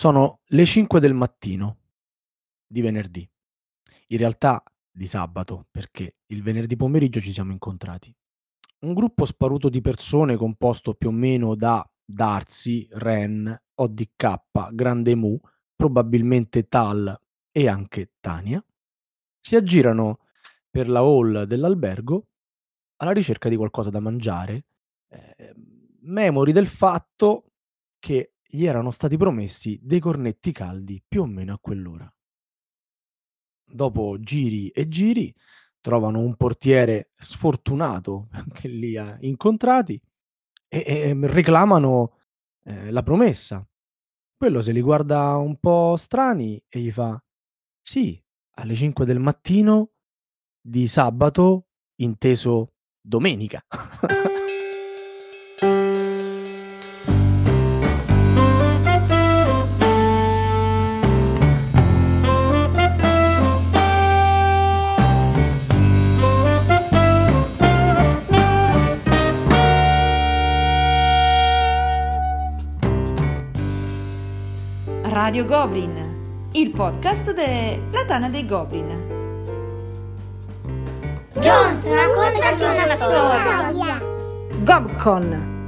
Sono le 5 del mattino di venerdì. In realtà di sabato, perché il venerdì pomeriggio ci siamo incontrati. Un gruppo sparuto di persone composto più o meno da Darcy, Ren, ODK, Grande Mu, probabilmente Tal e anche Tania, si aggirano per la hall dell'albergo alla ricerca di qualcosa da mangiare, ehm, memori del fatto che gli erano stati promessi dei cornetti caldi più o meno a quell'ora. Dopo giri e giri, trovano un portiere sfortunato che li ha incontrati e e reclamano, ehm, la promessa. Quello se li guarda un po' strani e gli fa: "Sì, alle 5 del mattino di sabato, inteso domenica." Radio Goblin, il podcast della Tana dei Goblin. Jones, raccontati una storia. Gobcon.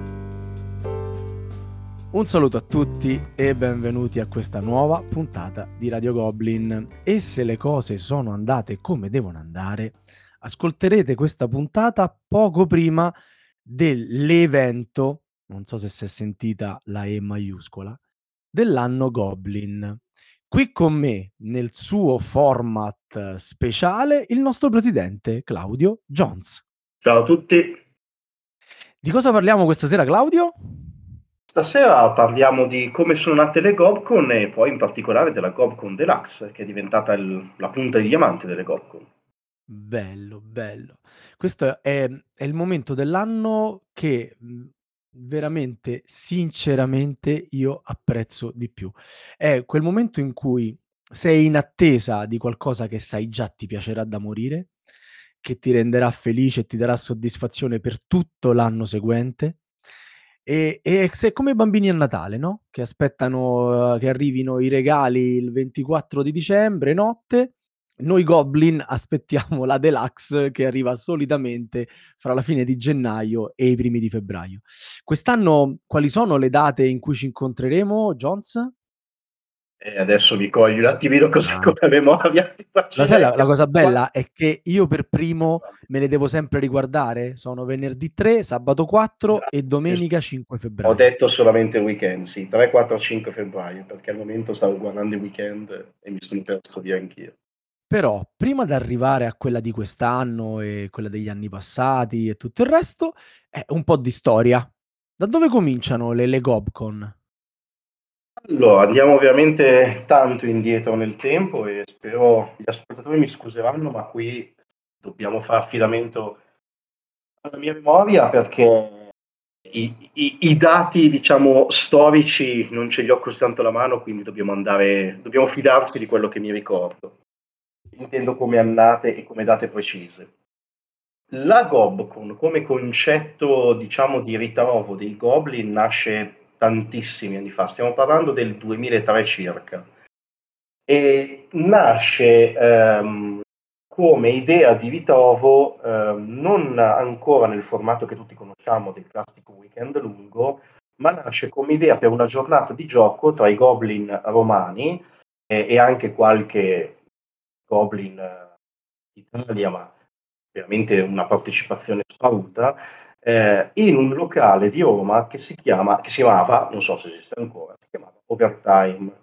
Un saluto a tutti e benvenuti a questa nuova puntata di Radio Goblin. E se le cose sono andate come devono andare, ascolterete questa puntata poco prima dell'evento, non so se si è sentita la E maiuscola, dell'anno Goblin. Qui con me, nel suo format speciale, il nostro presidente Claudio Jones. Ciao a tutti. Di cosa parliamo questa sera, Claudio? Stasera parliamo di come sono nate le Gobcon e poi in particolare della Gobcon Deluxe, che è diventata il, la punta di diamante delle Gobcon. Bello, bello. Questo è, è il momento dell'anno che mh, veramente, sinceramente, io apprezzo di più. È quel momento in cui sei in attesa di qualcosa che sai già ti piacerà da morire, che ti renderà felice e ti darà soddisfazione per tutto l'anno seguente. E, e se come i bambini a Natale, no? Che aspettano uh, che arrivino i regali il 24 di dicembre, notte, noi Goblin aspettiamo la deluxe che arriva solitamente fra la fine di gennaio e i primi di febbraio. Quest'anno quali sono le date in cui ci incontreremo, Jones? E adesso mi cogli un attimino cosa Ah. la memoria. La, sai, la, cosa bella è che io per primo me le devo sempre riguardare. Sono venerdì 3, sabato 4 Esatto. e domenica 5 Ho febbraio. detto solamente il weekend, sì, 3, 4, 5 febbraio, perché al momento stavo guardando il weekend e mi sono perso via anch'io. Però, prima di arrivare a quella di quest'anno e quella degli anni passati e tutto il resto, è un po' di storia. Da dove cominciano le, le Gobcon? Allora, andiamo ovviamente tanto indietro nel tempo e spero gli ascoltatori mi scuseranno, ma qui dobbiamo fare affidamento alla mia memoria perché i, i- i dati, diciamo, storici non ce li ho così tanto alla mano, quindi dobbiamo andare, dobbiamo fidarci di quello che mi ricordo. Intendo come annate e come date precise. La Gobcon come concetto, diciamo, di ritrovo dei Goblin nasce tantissimi anni fa, stiamo parlando del 2003 circa, e nasce ehm, come idea di ritrovo ehm, non ancora nel formato che tutti conosciamo del classico weekend lungo, ma nasce come idea per una giornata di gioco tra i Goblin romani e, e anche qualche Goblin eh, d'Italia, ma veramente una partecipazione sparuta, eh, in un locale di Roma che si, chiama, che si chiamava, non so se esiste ancora, si chiamava Overtime.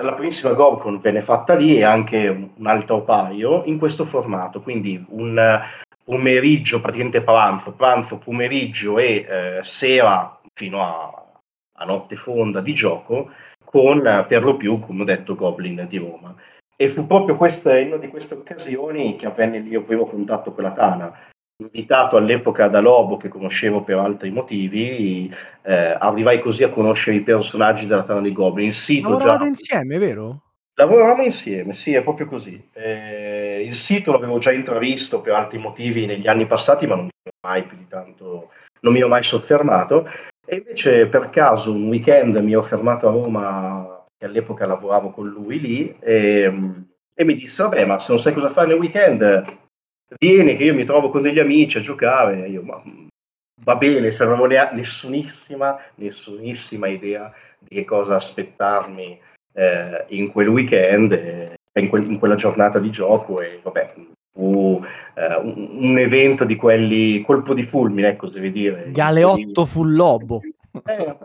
La primissima Gobcon venne fatta lì e anche un, altro paio in questo formato, quindi un pomeriggio, praticamente pranzo, pranzo, pomeriggio e eh, sera fino a, a notte fonda di gioco con per lo più, come ho detto, Goblin di Roma. E fu proprio questa, in una di queste occasioni che avvenne il mio primo contatto con la Tana. Invitato all'epoca da Lobo, che conoscevo per altri motivi, eh, arrivai così a conoscere i personaggi della Tana dei Goblin. Il sito già... Lavoravate insieme, vero? Lavoravamo insieme, sì, è proprio così. Eh, il sito l'avevo già intravisto per altri motivi negli anni passati, ma non mi ero mai più di tanto, non mi ero mai soffermato. E invece per caso un weekend mi ero fermato a Roma che all'epoca lavoravo con lui lì, e, e mi disse, vabbè, ma se non sai cosa fare nel weekend, vieni che io mi trovo con degli amici a giocare. Io, ma va bene, se non avevo ne- nessunissima, nessunissima idea di che cosa aspettarmi eh, in quel weekend, eh, in, quel, in, quella giornata di gioco e vabbè, fu eh, un, un, evento di quelli, colpo di fulmine, ecco, se dire. Galeotto fu lobo. Eh,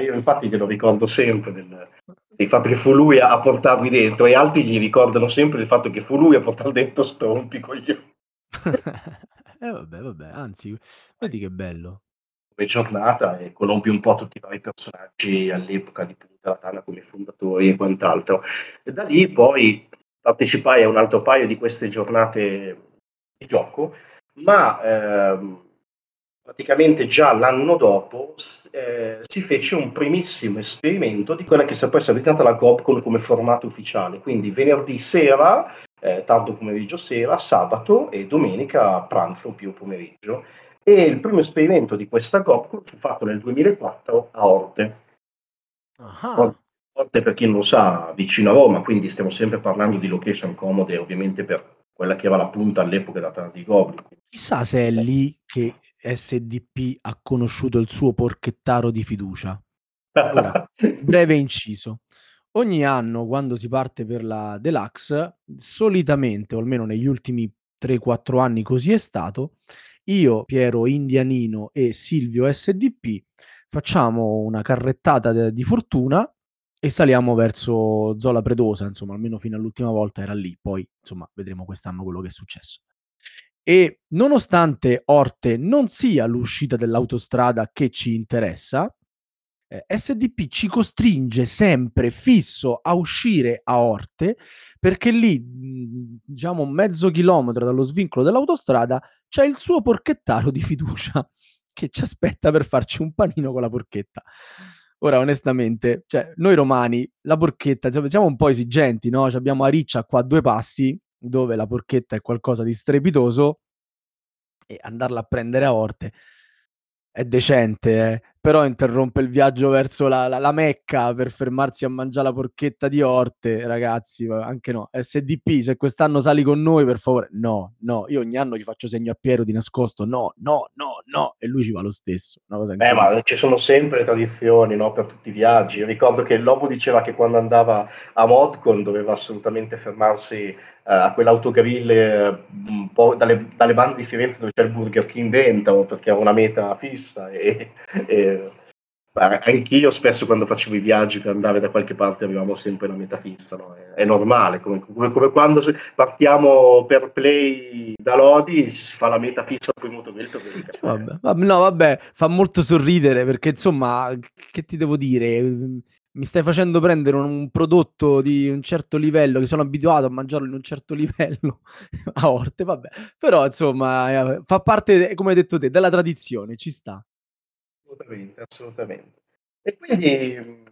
io infatti glielo ricordo sempre del, del, fatto che fu lui a, portarmi dentro e altri gli ricordano sempre del fatto che fu lui a portare dentro Strompi con io. eh vabbè, vabbè, anzi, vedi che bello come giornata e conobbi un po' tutti i vari personaggi all'epoca di Punta Latana come fondatori e quant'altro. E da lì poi partecipai a un altro paio di queste giornate di gioco, ma ehm, praticamente già l'anno dopo eh, si fece un primissimo esperimento di quella che poi è diventata la GOBCON come formato ufficiale, quindi venerdì sera, eh, tardo pomeriggio sera, sabato e domenica pranzo più pomeriggio e il primo esperimento di questa GOPCO fu fatto nel 2004 a Orte. Aha. Orte, per chi non lo sa, vicino a Roma, quindi stiamo sempre parlando di location comode, ovviamente per quella che era la punta all'epoca da Tardi Goblin. Chissà se è lì che SDP ha conosciuto il suo porchettaro di fiducia. Ora, breve inciso. Ogni anno, quando si parte per la Deluxe, solitamente, o almeno negli ultimi 3-4 anni così è stato, io, Piero Indianino e Silvio SDP facciamo una carrettata de- di fortuna e saliamo verso Zola Predosa, insomma, almeno fino all'ultima volta era lì, poi insomma vedremo quest'anno quello che è successo. E nonostante Orte non sia l'uscita dell'autostrada che ci interessa, eh, SDP ci costringe sempre fisso a uscire a Orte perché lì, mhmm, diciamo mezzo chilometro dallo svincolo dell'autostrada, c'è il suo porchettaro di fiducia che ci aspetta per farci un panino con la porchetta. Ora, onestamente, cioè, noi romani, la porchetta, siamo un po' esigenti, no? Abbiamo Ariccia qua a due passi, dove la porchetta è qualcosa di strepitoso, e andarla a prendere a Orte è decente, eh, però interrompe il viaggio verso la, la, la, Mecca per fermarsi a mangiare la porchetta di Orte, ragazzi, anche no. SDP, se quest'anno sali con noi, per favore, no, no, io ogni anno gli faccio segno a Piero di nascosto, no, no, no, no, e lui ci va lo stesso. Beh, ma ci sono sempre tradizioni, no, per tutti i viaggi. Io ricordo che il Lobo diceva che quando andava a Modcon doveva assolutamente fermarsi a quell'autogrill eh, un po' dalle, dalle, bande di Firenze dove c'è il Burger King dentro perché ha una meta fissa e, e anch'io spesso quando facevo i viaggi per andare da qualche parte avevamo sempre una meta fissa, no? è, è, normale, come, come, come, quando partiamo per play da Lodi si fa la meta fissa poi motovetto. Vabbè, no vabbè, fa molto sorridere perché insomma, che ti devo dire, mi stai facendo prendere un, un, prodotto di un certo livello, che sono abituato a mangiarlo in un certo livello a Orte, vabbè. Però, insomma, eh, fa parte, come hai detto te, della tradizione, ci sta. Assolutamente, assolutamente. E quindi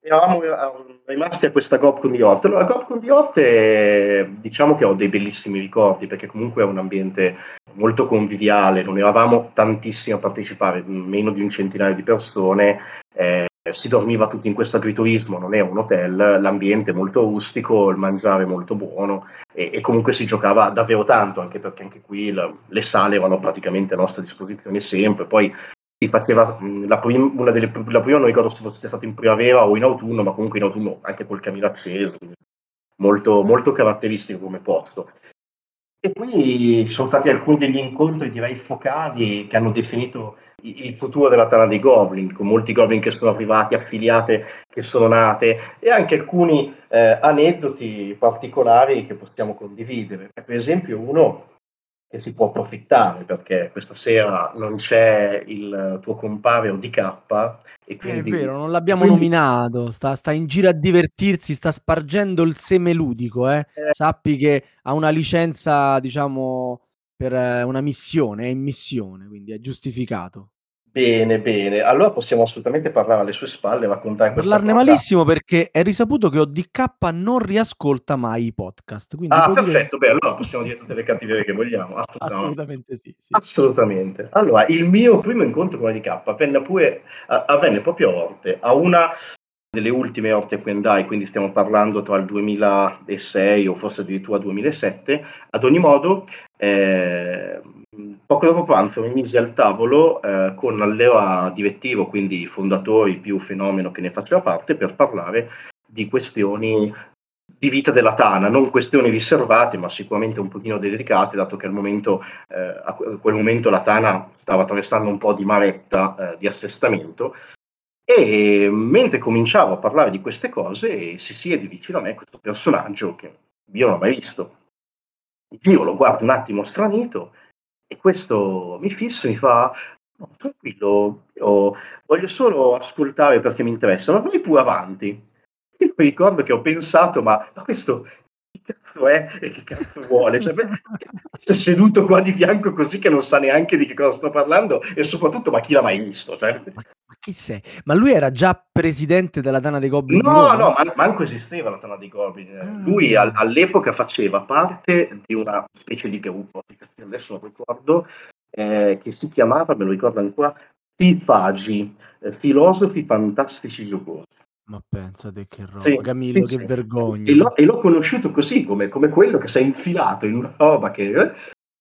eravamo eh, rimasti a questa GOPCON di Orte. Allora, la GOPCON di Orte, diciamo che ho dei bellissimi ricordi, perché comunque è un ambiente molto conviviale, non eravamo tantissimi a partecipare, meno di un centinaio di persone, eh, si dormiva tutti in questo agriturismo, non è un hotel, l'ambiente molto rustico, il mangiare molto buono e, e comunque si giocava davvero tanto, anche perché anche qui la, le sale erano praticamente a nostra disposizione sempre, poi si faceva la, prim, una delle, la prima non ricordo se fosse stato in primavera o in autunno, ma comunque in autunno anche col camino acceso, molto, molto caratteristico come posto. E qui ci sono stati alcuni degli incontri, direi, focali che hanno definito il futuro della Tana dei Goblin, con molti Goblin che sono arrivati, affiliate che sono nate e anche alcuni eh, aneddoti particolari che possiamo condividere. Per esempio uno che si può approfittare perché questa sera non c'è il tuo compare ODK e quindi... È vero, non l'abbiamo quindi... nominato, sta, sta, in giro a divertirsi, sta spargendo il seme ludico, eh? Eh. Sappi che ha una licenza, diciamo, per eh, una missione, è in missione, quindi è giustificato. Bene, bene. Allora possiamo assolutamente parlare alle sue spalle, raccontare questa Parlarne cosa. malissimo perché è risaputo che ODK non riascolta mai i podcast. ah, perfetto, dire... beh, allora possiamo dire tutte le cattiverie che vogliamo. Assolutamente, Assolutamente sì, sì, Assolutamente. Allora, il mio primo incontro con ODK avvenne, pure, avvenne proprio a Orte, a una delle ultime cui andai, quindi stiamo parlando tra il 2006 o forse addirittura 2007, ad ogni modo, eh, poco dopo pranzo mi misi al tavolo eh, con l'alleva direttivo, quindi fondatori più fenomeno che ne faceva parte, per parlare di questioni di vita della Tana, non questioni riservate, ma sicuramente un pochino delicate, dato che al momento, eh, a quel momento la Tana stava attraversando un po' di maretta eh, di assestamento e mentre cominciavo a parlare di queste cose si siede vicino a me questo personaggio che io non ho mai visto. Io lo guardo un attimo stranito e questo mi fissa e mi fa no, tranquillo, io voglio solo ascoltare perché mi interessa, ma vai pure avanti. Io mi ricordo che ho pensato, ma, ma questo cazzo è e che cazzo vuole? Cioè, è seduto qua di fianco così che non sa neanche di che cosa sto parlando e soprattutto ma chi l'ha mai visto? Cioè. Ma, ma, chi sei? Ma lui era già presidente della Tana dei Goblin? No, no, man- manco esisteva la Tana dei Goblin. Ah. Lui al- all'epoca faceva parte di una specie di gruppo, adesso non ricordo, eh, che si chiamava, me lo ricordo ancora, Filfagi, eh, Filosofi Fantastici Giocosi. Ma pensate che roba, sì, Camillo, sì, che sì. vergogna. E l'ho, e l'ho, conosciuto così, come, come, quello che si è infilato in una roba che... Eh,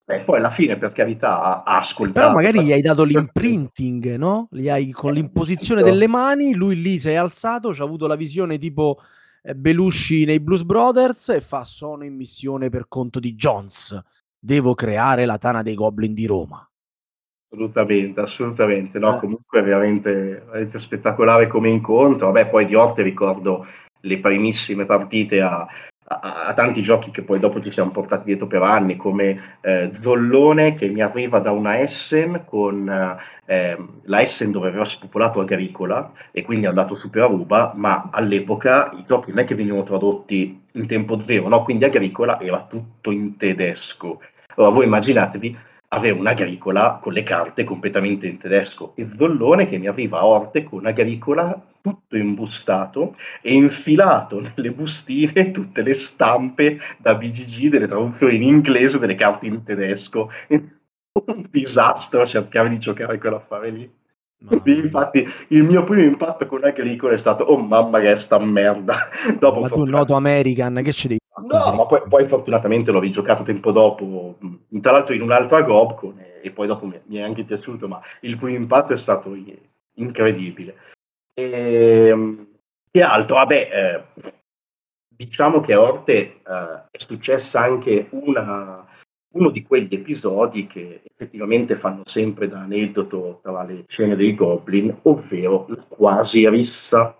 e poi alla fine, per carità, ha ascoltato. Però magari gli hai dato l'imprinting, no? Gli hai con eh, l'imposizione certo. delle mani, lui lì si è alzato, ci ha avuto la visione tipo eh, Belushi nei Blues Brothers e fa sono in missione per conto di Jones. Devo creare la Tana dei Goblin di Roma. Assolutamente, assolutamente. No, eh. comunque è veramente, veramente spettacolare come incontro. Vabbè, poi di Orte ricordo le primissime partite a, a, a, tanti giochi che poi dopo ci siamo portati dietro per anni, come eh, Zollone che mi arriva da una Essen con eh, la Essen dove aveva spopolato Agricola e quindi è andato super a ruba, ma all'epoca i giochi non è che venivano tradotti in tempo zero, no? quindi Agricola era tutto in tedesco. Allora voi immaginatevi avere un'agricola con le carte completamente in tedesco e Zollone che mi arriva a Orte con un'agricola tutto imbustato e infilato nelle bustine tutte le stampe da BGG delle traduzioni in inglese delle carte in tedesco. Un disastro cercare di giocare quell'affare lì. Infatti, il mio primo impatto con Agricola è stato: Oh mamma, che è sta merda. Dopo ma tu, noto American, che ci devi No, ma poi, poi, fortunatamente l'ho rigiocato tempo dopo, tra l'altro in un'altra Gobcon, e, e poi dopo mi, mi, è anche piaciuto, ma il primo impatto è stato incredibile. E, ehm, che altro? Vabbè, eh, diciamo che a Orte eh, è successa anche una, uno di quegli episodi che effettivamente fanno sempre da aneddoto tra le scene dei Goblin, ovvero la quasi rissa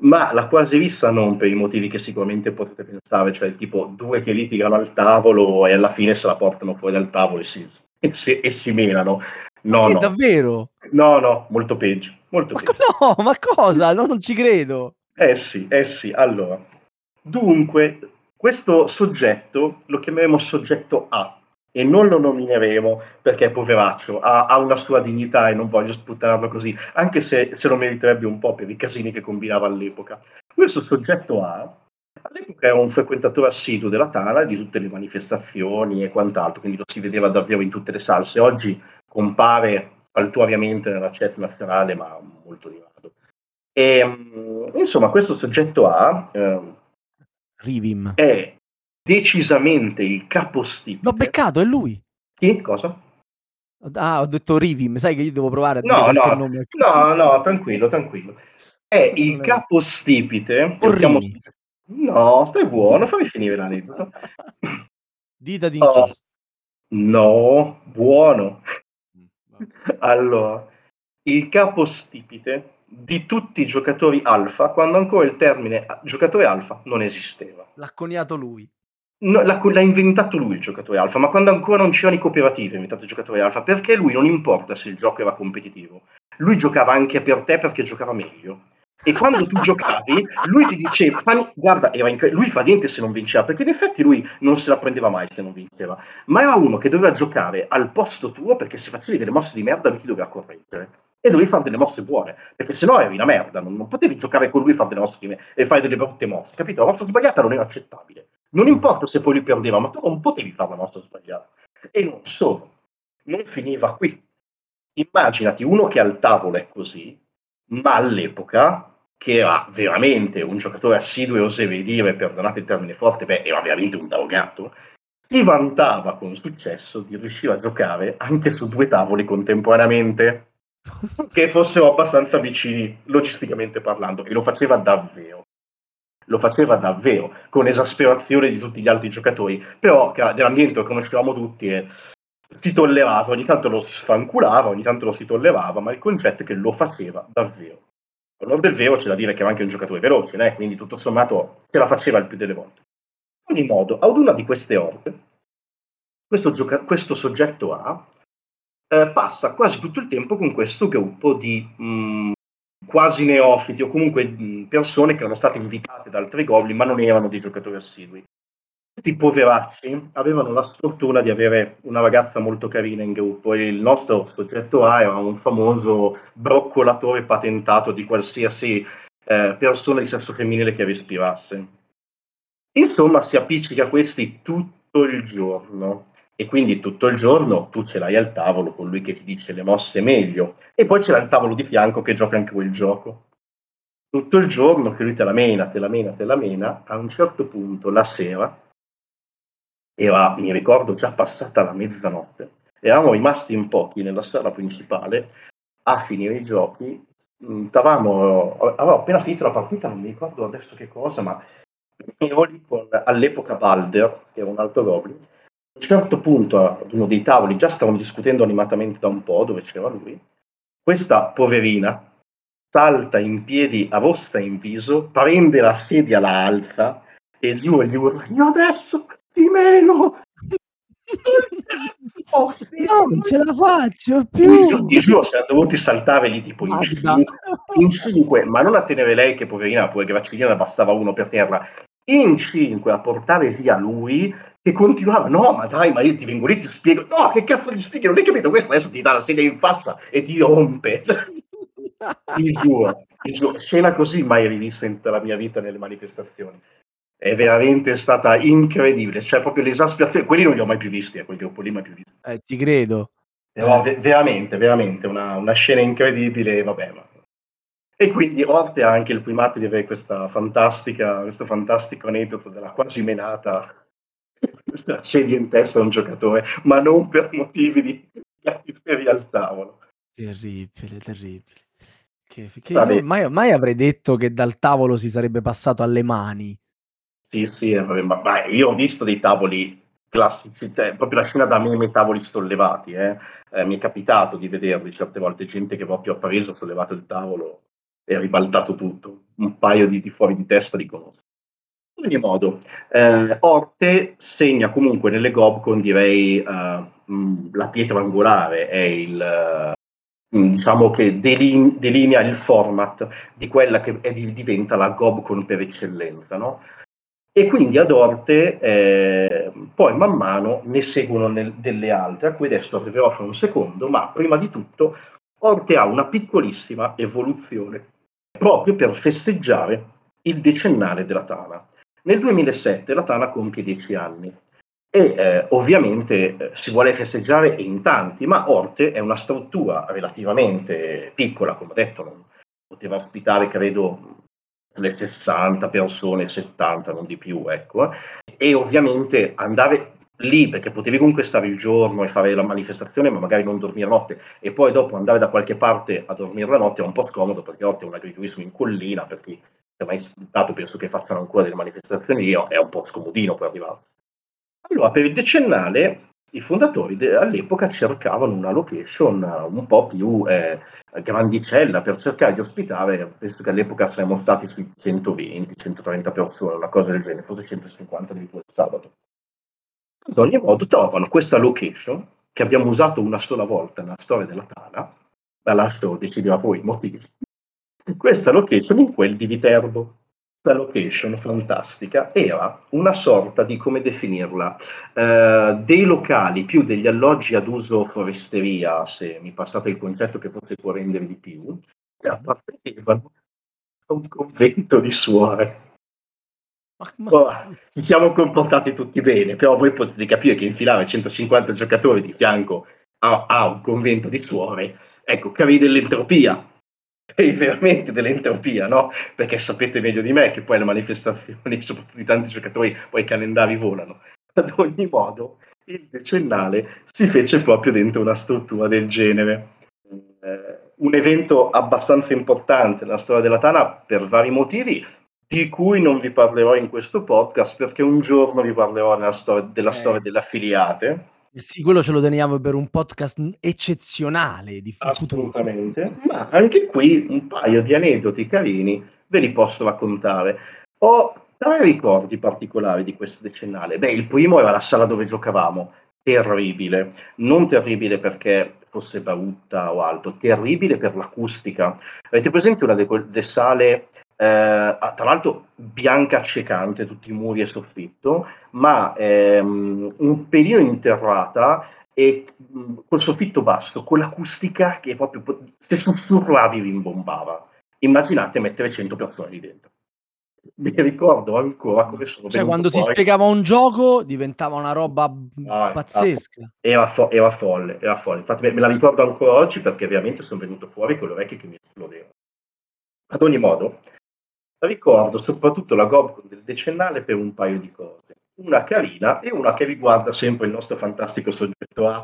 ma la quasi vista non per i motivi che sicuramente potete pensare, cioè tipo due che litigano al tavolo e alla fine se la portano fuori dal tavolo e si, e si, e si menano. No, ma no. davvero? No, no, molto peggio. Molto ma peggio. No, ma cosa? No, non ci credo. Eh sì, eh sì. Allora, dunque, questo soggetto lo chiameremo soggetto A e non lo nomineremo perché poveraccio, ha, ha, una sua dignità e non voglio sputtanarlo così, anche se se lo meriterebbe un po' per i casini che combinava all'epoca. Questo soggetto A all'epoca era un frequentatore assiduo della Tana di tutte le manifestazioni e quant'altro, quindi lo si vedeva davvero in tutte le salse. Oggi compare saltuariamente nella chat nazionale, ma molto di rado. E, mm, insomma, questo soggetto A eh, Rivim. è decisamente il capostipite. L'ho beccato, è lui. Chi? Cosa? Ah, ho detto Rivim, sai che io devo provare a no, dire no, nome. No, no, tranquillo, tranquillo. È il capostipite. Chiamo... No, stai buono, fammi finire l'aneddoto. Dita di oh, No, buono. Mm, allora, il capostipite di tutti i giocatori alfa quando ancora il termine giocatore alfa non esisteva. L'ha coniato lui. No, l'ha, l'ha, inventato lui il giocatore alfa, ma quando ancora non c'erano i cooperativi ha inventato il giocatore alfa, perché lui non importa se il gioco era competitivo, lui giocava anche per te perché giocava meglio. E quando tu giocavi, lui ti diceva, guarda, incre- lui fa niente se non vinceva, perché in effetti lui non se la prendeva mai se non vinceva, ma era uno che doveva giocare al posto tuo perché se facevi delle mosse di merda lui ti doveva correggere e dovevi fare delle mosse buone, perché sennò eri una merda, non, non potevi giocare con lui e fare delle mosse e fare delle brutte mosse, capito? La mossa sbagliata non era accettabile. Non importa se poi lui perdeva, ma tu non potevi fare la mossa sbagliata. E non solo, non finiva qui. Immaginati uno che al tavolo è così, ma all'epoca che era veramente un giocatore assiduo e oserei dire, perdonate il termine forte, beh, era veramente un drogato, si vantava con successo di riuscire a giocare anche su due tavoli contemporaneamente che fossero abbastanza vicini logisticamente parlando e lo faceva davvero lo faceva davvero con esasperazione di tutti gli altri giocatori però nell'ambiente lo conoscevamo tutti e si tollerava ogni tanto lo sfanculava ogni tanto lo si tollevava ma il concetto è che lo faceva davvero allora del vero c'è da dire che era anche un giocatore veloce né? quindi tutto sommato ce la faceva il più delle volte in ogni modo ad una di queste orte questo, gioca- questo soggetto A eh, passa quasi tutto il tempo con questo gruppo di mh, mm, quasi neofiti o comunque persone che erano state invitate da altri goblin ma non erano dei giocatori assidui. Questi poveracci avevano la sfortuna di avere una ragazza molto carina in gruppo e il nostro soggetto A era un famoso broccolatore patentato di qualsiasi eh, persona di sesso femminile che respirasse. Insomma, si appiccica questi tutto il giorno e quindi tutto il giorno tu ce l'hai al tavolo con lui che ti dice le mosse meglio e poi ce l'hai al tavolo di fianco che gioca anche quel gioco. Tutto il giorno che lui te la mena, te la mena, te la mena, a un certo punto la sera, era, mi ricordo, già passata la mezzanotte, eravamo rimasti in pochi nella sala principale a finire i giochi, mm, stavamo, avevo appena finito la partita, non mi ricordo adesso che cosa, ma ero lì con all'epoca Balder, che era un altro goblin, un certo punto ad uno dei tavoli, già stavano discutendo animatamente da un po' dove c'era lui, questa poverina salta in piedi a vostra in viso, prende la sedia, la alza e giù gli urla io adesso di meno oh, no, non ce la faccio più. Ti giuro, siamo dovuti saltare lì tipo in cinque, in cinque, ma non a tenere lei che poverina, pure graccilina bastava uno per terra, in cinque a portare via lui che continuava, no, ma dai, ma io ti vengo lì, ti spiego, no, che cazzo di spieghi, non hai capito questo, adesso ti dà la sedia in faccia e ti rompe. ti giuro, ti giuro, scena così mai rivista in tutta la mia vita nelle manifestazioni. È veramente stata incredibile, cioè proprio l'esasperazione, quelli non li ho mai più visti, eh, quel gruppo lì mai più visti. Eh, ti credo. Però, eh. veramente, veramente, una, una scena incredibile, vabbè, ma e quindi Orte ha anche il primato di avere questa fantastica, questo fantastico aneddoto della quasi menata sedia in testa un giocatore, ma non per motivi di cattiveria al tavolo. Terribile, terribile. Che, che mai, mai, avrei detto che dal tavolo si sarebbe passato alle mani. Sì, sì, ma, ma io ho visto dei tavoli classici, cioè, proprio la scena da meme tavoli sollevati. Eh. Eh, mi è capitato di vederli certe volte, gente che proprio ha preso, sollevato il tavolo e ha ribaltato tutto. Un paio di, di fuori di testa li conosco. In ogni modo, eh, Orte segna comunque nelle Gobcon, direi, uh, mh, la pietra angolare, è il, uh, diciamo che deline- delinea il format di quella che è, diventa la Gobcon per eccellenza, no? E quindi ad Orte eh, poi man mano ne seguono nel, delle altre, a cui adesso arriverò fra un secondo, ma prima di tutto Orte ha una piccolissima evoluzione proprio per festeggiare il decennale della Tana. Nel 2007 la Tana compie 10 anni e eh, ovviamente eh, si vuole festeggiare in tanti, ma Orte è una struttura relativamente piccola, come ho detto, non poteva ospitare credo le 60 persone, 70, non di più, ecco. E ovviamente andare lì perché potevi comunque stare il giorno e fare la manifestazione, ma magari non dormire notte e poi dopo andare da qualche parte a dormire la notte è un po' scomodo perché Orte è un agriturismo in collina, per chi è mai stato, penso che facciano ancora delle manifestazioni lì, è un po' scomodino per arrivare. Allora, per il decennale, i fondatori de- all'epoca cercavano una location un po' più eh, grandicella per cercare di ospitare, penso che all'epoca saremmo stati sui 120-130 persone, una cosa del genere, forse 150 addirittura il sabato. Ad ogni modo trovano questa location che abbiamo usato una sola volta nella storia della Tana, la lascio decidere a voi i motivi, questa location in quel di Viterbo. La location fantastica era una sorta di, come definirla, eh, dei locali più degli alloggi ad uso foresteria, se mi passate il concetto che forse può rendere di più, che appartenevano a un convento di suore. Ma, oh, ci siamo comportati tutti bene, però voi potete capire che infilare 150 giocatori di fianco a, a un convento di suore, ecco, cavi dell'entropia, veramente dell'entropia, no? Perché sapete meglio di me che poi le manifestazioni, soprattutto di tanti giocatori, poi i calendari volano. Ad ogni modo, il decennale si fece proprio dentro una struttura del genere. Eh, un evento abbastanza importante nella storia della Tana per vari motivi, di cui non vi parlerò in questo podcast perché un giorno vi parlerò storia, della eh. storia delle affiliate. Sì, quello ce lo teniamo per un podcast eccezionale di Assolutamente, futuro. ma anche qui un paio di aneddoti carini ve li posso raccontare. Ho tre ricordi particolari di questo decennale. Beh, il primo era la sala dove giocavamo, terribile, non terribile perché fosse brutta o altro, terribile per l'acustica. Avete presente una delle sale eh, tra l'altro bianca accecante, tutti i muri e soffitto, ma ehm, un pelino interrata e mh, mm, col soffitto basso, con l'acustica che proprio, se sussurravi rimbombava. Immaginate mettere 100 persone lì dentro. Mi ricordo ancora come sono Cioè, quando fuori. si spiegava un gioco diventava una roba ah, pazzesca. Era, fo- era, folle, era folle. Infatti me, me, la ricordo ancora oggi perché veramente sono venuto fuori con le orecchie che mi esplodevano. Ad ogni modo, Ricordo soprattutto la Gobcon del decennale per un paio di cose. Una carina e una che riguarda sempre il nostro fantastico soggetto A.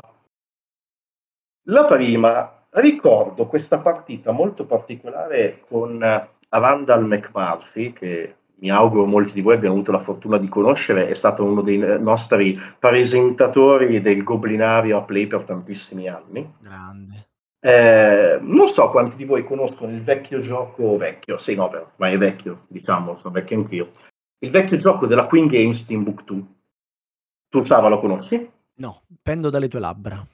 La prima, ricordo questa partita molto particolare con Randall McMurphy, che mi auguro molti di voi abbiano avuto la fortuna di conoscere, è stato uno dei nostri presentatori del Goblinario a Play per tantissimi anni. Grande. Eh, non so quanti di voi conoscono il vecchio gioco, vecchio, sì, no, però, ma è vecchio, diciamo, sono vecchio anch'io. Il vecchio gioco della Queen Games Timbuktu. Tu, Sava, lo conosci? No, pendo dalle tue labbra.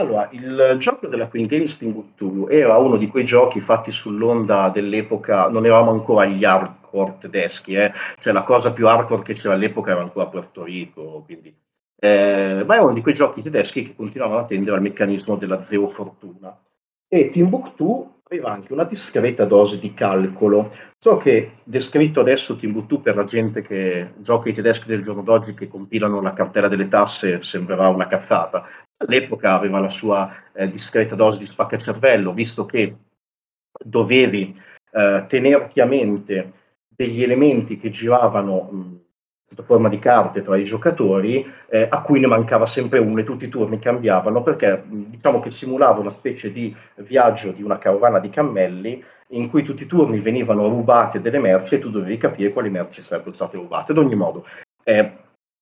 Allora, il gioco della Queen Games Timbuktu era uno di quei giochi fatti sull'onda dell'epoca, non eravamo ancora agli hardcore tedeschi, eh? cioè la cosa più hardcore che c'era all'epoca era ancora Puerto Rico, quindi... Eh, ma è uno di quei giochi tedeschi che continuavano a tendere al meccanismo della zero fortuna e Timbuktu aveva anche una discreta dose di calcolo. So che descritto adesso Timbuktu per la gente che gioca i tedeschi del giorno d'oggi che compilano la cartella delle tasse sembrerà una cazzata. All'epoca aveva la sua eh, discreta dose di spaccacervello, visto che dovevi eh, tenerti a mente degli elementi che giravano mh, sotto forma di carte tra i giocatori, eh, a cui ne mancava sempre uno e tutti i turni cambiavano perché diciamo che simulava una specie di viaggio di una carovana di cammelli in cui tutti i turni venivano rubate delle merci e tu dovevi capire quali merci sarebbero state rubate. Ad ogni modo, eh,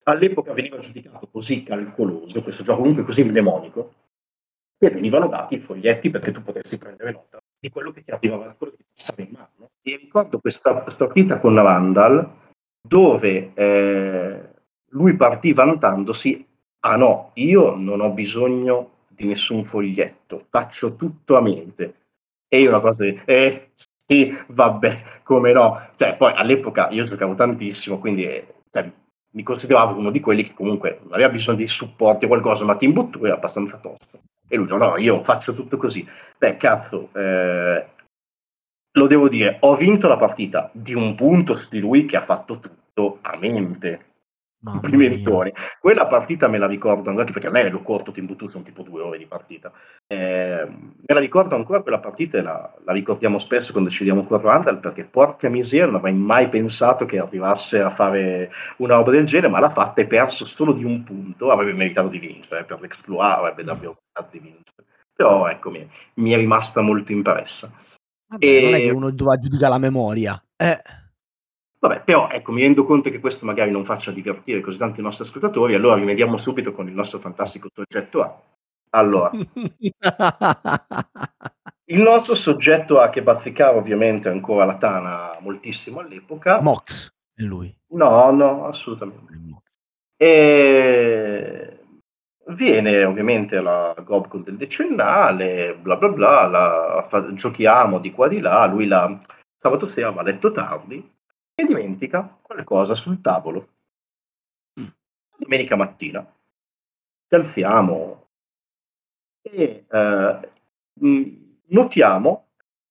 all'epoca veniva giudicato così calcoloso, questo gioco comunque così mnemonico, che venivano dati i foglietti perché tu potessi prendere nota di quello che ti arrivava, quello che ti passava in mano. E ricordo questa partita con Randall, dove eh, lui partì vantandosi, ah no, io non ho bisogno di nessun foglietto, faccio tutto a mente. E io una cosa di, eh, sì, vabbè, come no. Cioè, poi all'epoca io giocavo tantissimo, quindi eh, cioè, mi consideravo uno di quelli che comunque non aveva bisogno di supporti o qualcosa, ma Timbuktu era abbastanza tosto. E lui dice, no, io faccio tutto così. Beh, cazzo, eh, lo devo dire, ho vinto la partita di un punto di lui che ha fatto tutto a mente. Complimentoni. Quella partita me la ricordo anche perché a me lo corto Timbuktu sono tipo due ore di partita. Eh, me la ricordo ancora quella partita e la, la ricordiamo spesso quando ci vediamo con Randall perché porca miseria non avrei mai pensato che arrivasse a fare una roba del genere, ma l'ha fatta e perso solo di un punto, avrebbe meritato di vincere, per l'exploit avrebbe davvero meritato di vincere. Però ecco, mi, mi è rimasta molto impressa. Vabbè, e... Non è che uno doveva giudicare la memoria. Eh. Vabbè, però ecco, mi rendo conto che questo magari non faccia divertire così tanto i nostri ascoltatori, allora rimediamo subito con il nostro fantastico soggetto A. Allora, il nostro soggetto A che bazzicava ovviamente ancora la Tana moltissimo all'epoca. Mox, è lui. No, no, assolutamente. E Viene ovviamente la Gobcon del decennale, bla bla bla, la, fa, giochiamo di qua di là, lui la sabato sera va a letto tardi e dimentica qualcosa sul tavolo. Mm. Domenica mattina ci alziamo e eh, notiamo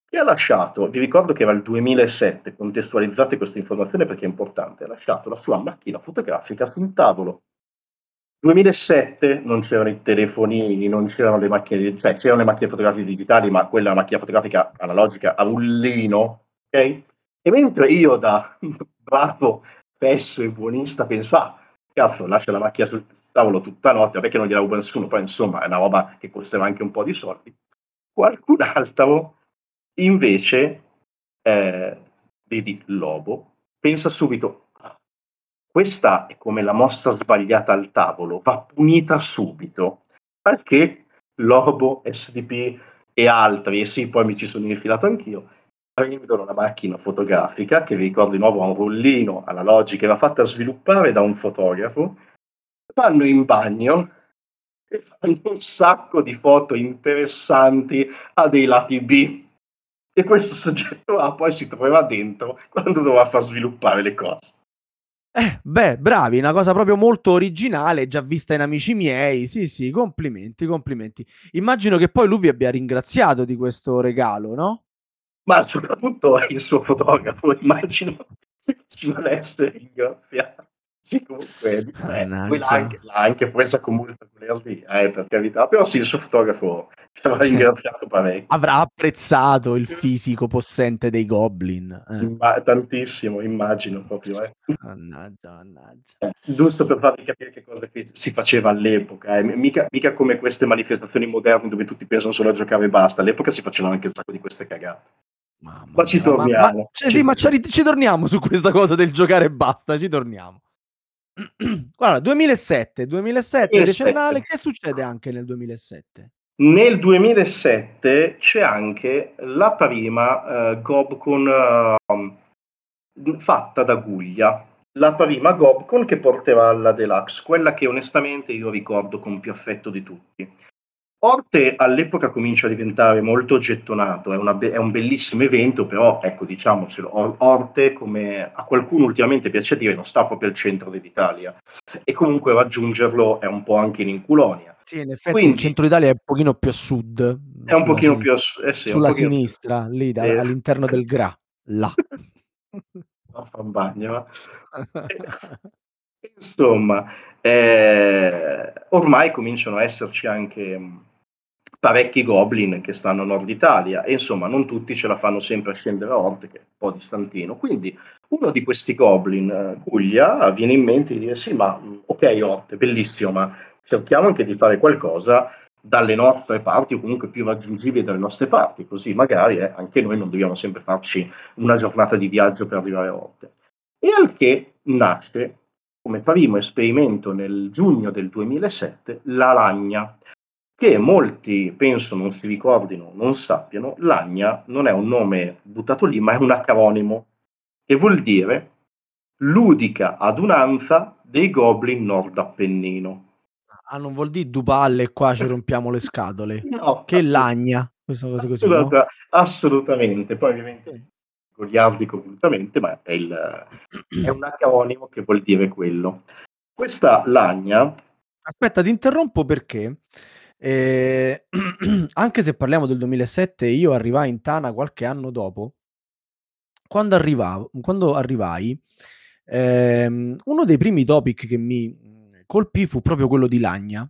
che ha lasciato, vi ricordo che era il 2007, contestualizzate questa informazione perché è importante, ha lasciato la sua macchina fotografica sul tavolo 2007 non c'erano i telefonini, non c'erano le macchine, cioè c'erano le macchine fotografiche digitali, ma quella macchina fotografica analogica a rullino, ok? E mentre io da bravo, fesso e buonista penso, ah, cazzo, lascia la macchina sul tavolo tutta notte, perché non gliela ruba nessuno, poi insomma è una roba che costava anche un po' di soldi. Qualcun altro invece, eh, vedi Lobo, pensa subito, questa è come la mossa sbagliata al tavolo, va punita subito, perché Lobo, SDP e altri, e sì, poi mi ci sono infilato anch'io, prendono una macchina fotografica che vi ricordo di nuovo ha un rullino analogico va fatta sviluppare da un fotografo, vanno in bagno e fanno un sacco di foto interessanti a dei lati B. E questo soggetto A poi si trovava dentro quando doveva far sviluppare le cose. Eh, beh, bravi, una cosa proprio molto originale, già vista in amici miei. Sì, sì, complimenti, complimenti. Immagino che poi lui vi abbia ringraziato di questo regalo, no? Ma soprattutto il suo fotografo, immagino ci volesse ringraziare. Comunque, eh, poi l'ha anche, l'ha anche presa con molta colerdia, eh, per carità, però sì, il suo fotografo ci avrà ringraziato parecchio. Avrà apprezzato il fisico possente dei Goblin. Eh. Imma- tantissimo, immagino proprio. Eh. Mannaggia, mannaggia. Eh, giusto per farvi capire che cosa che si faceva all'epoca, eh. mica, mica, come queste manifestazioni moderne dove tutti pensano solo a giocare e basta, all'epoca si facevano anche un sacco di queste cagate. Mamma ma ci torniamo. Ma, ma, cioè, sì, ma ci, ci torniamo su questa cosa del giocare e basta, ci torniamo. Guarda, 2007, 2007, 2007, decennale, che succede anche nel 2007? Nel 2007 c'è anche la prima uh, Gobcon uh, fatta da Guglia, la prima Gobcon che porterà alla Deluxe, quella che onestamente io ricordo con più affetto di tutti. Orte all'epoca comincia a diventare molto gettonato, è, be- è un bellissimo evento, però ecco diciamocelo, Orte come a qualcuno ultimamente piace dire non sta proprio al centro dell'Italia e comunque raggiungerlo è un po' anche in inculonia. Sì, in effetti Quindi, il centro d'Italia è un pochino più a sud. È un pochino sin- più a sud. Eh sì, sulla sinistra, più... lì da, eh. all'interno del Gra, là. no, fa un bagno. Insomma, eh, ormai cominciano a esserci anche parecchi goblin che stanno a nord Italia e insomma non tutti ce la fanno sempre a scendere a Orte che è un po' distantino. Quindi uno di questi goblin, Guglia, viene in mente di dire sì ma ok Orte, bellissimo, ma cerchiamo anche di fare qualcosa dalle nostre parti o comunque più raggiungibile dalle nostre parti, così magari eh, anche noi non dobbiamo sempre farci una giornata di viaggio per arrivare a Orte. E al che nasce come primo esperimento nel giugno del 2007 la Lagna, che molti penso non si ricordino, non sappiano, Lagna non è un nome buttato lì, ma è un acronimo che vuol dire ludica adunanza dei goblin nord Appennino. Ah, non vuol dire Dupalle qua ci rompiamo le scatole. No, che lagna, questa cosa così. No? Assolutamente, poi ovviamente goliardico completamente, ma è, il, è un acronimo che vuol dire quello. Questa lagna... Aspetta, ti interrompo perché eh, anche se parliamo del 2007, io arrivai in Tana qualche anno dopo. Quando, arrivavo, quando arrivai, ehm, uno dei primi topic che mi colpì fu proprio quello di Lagna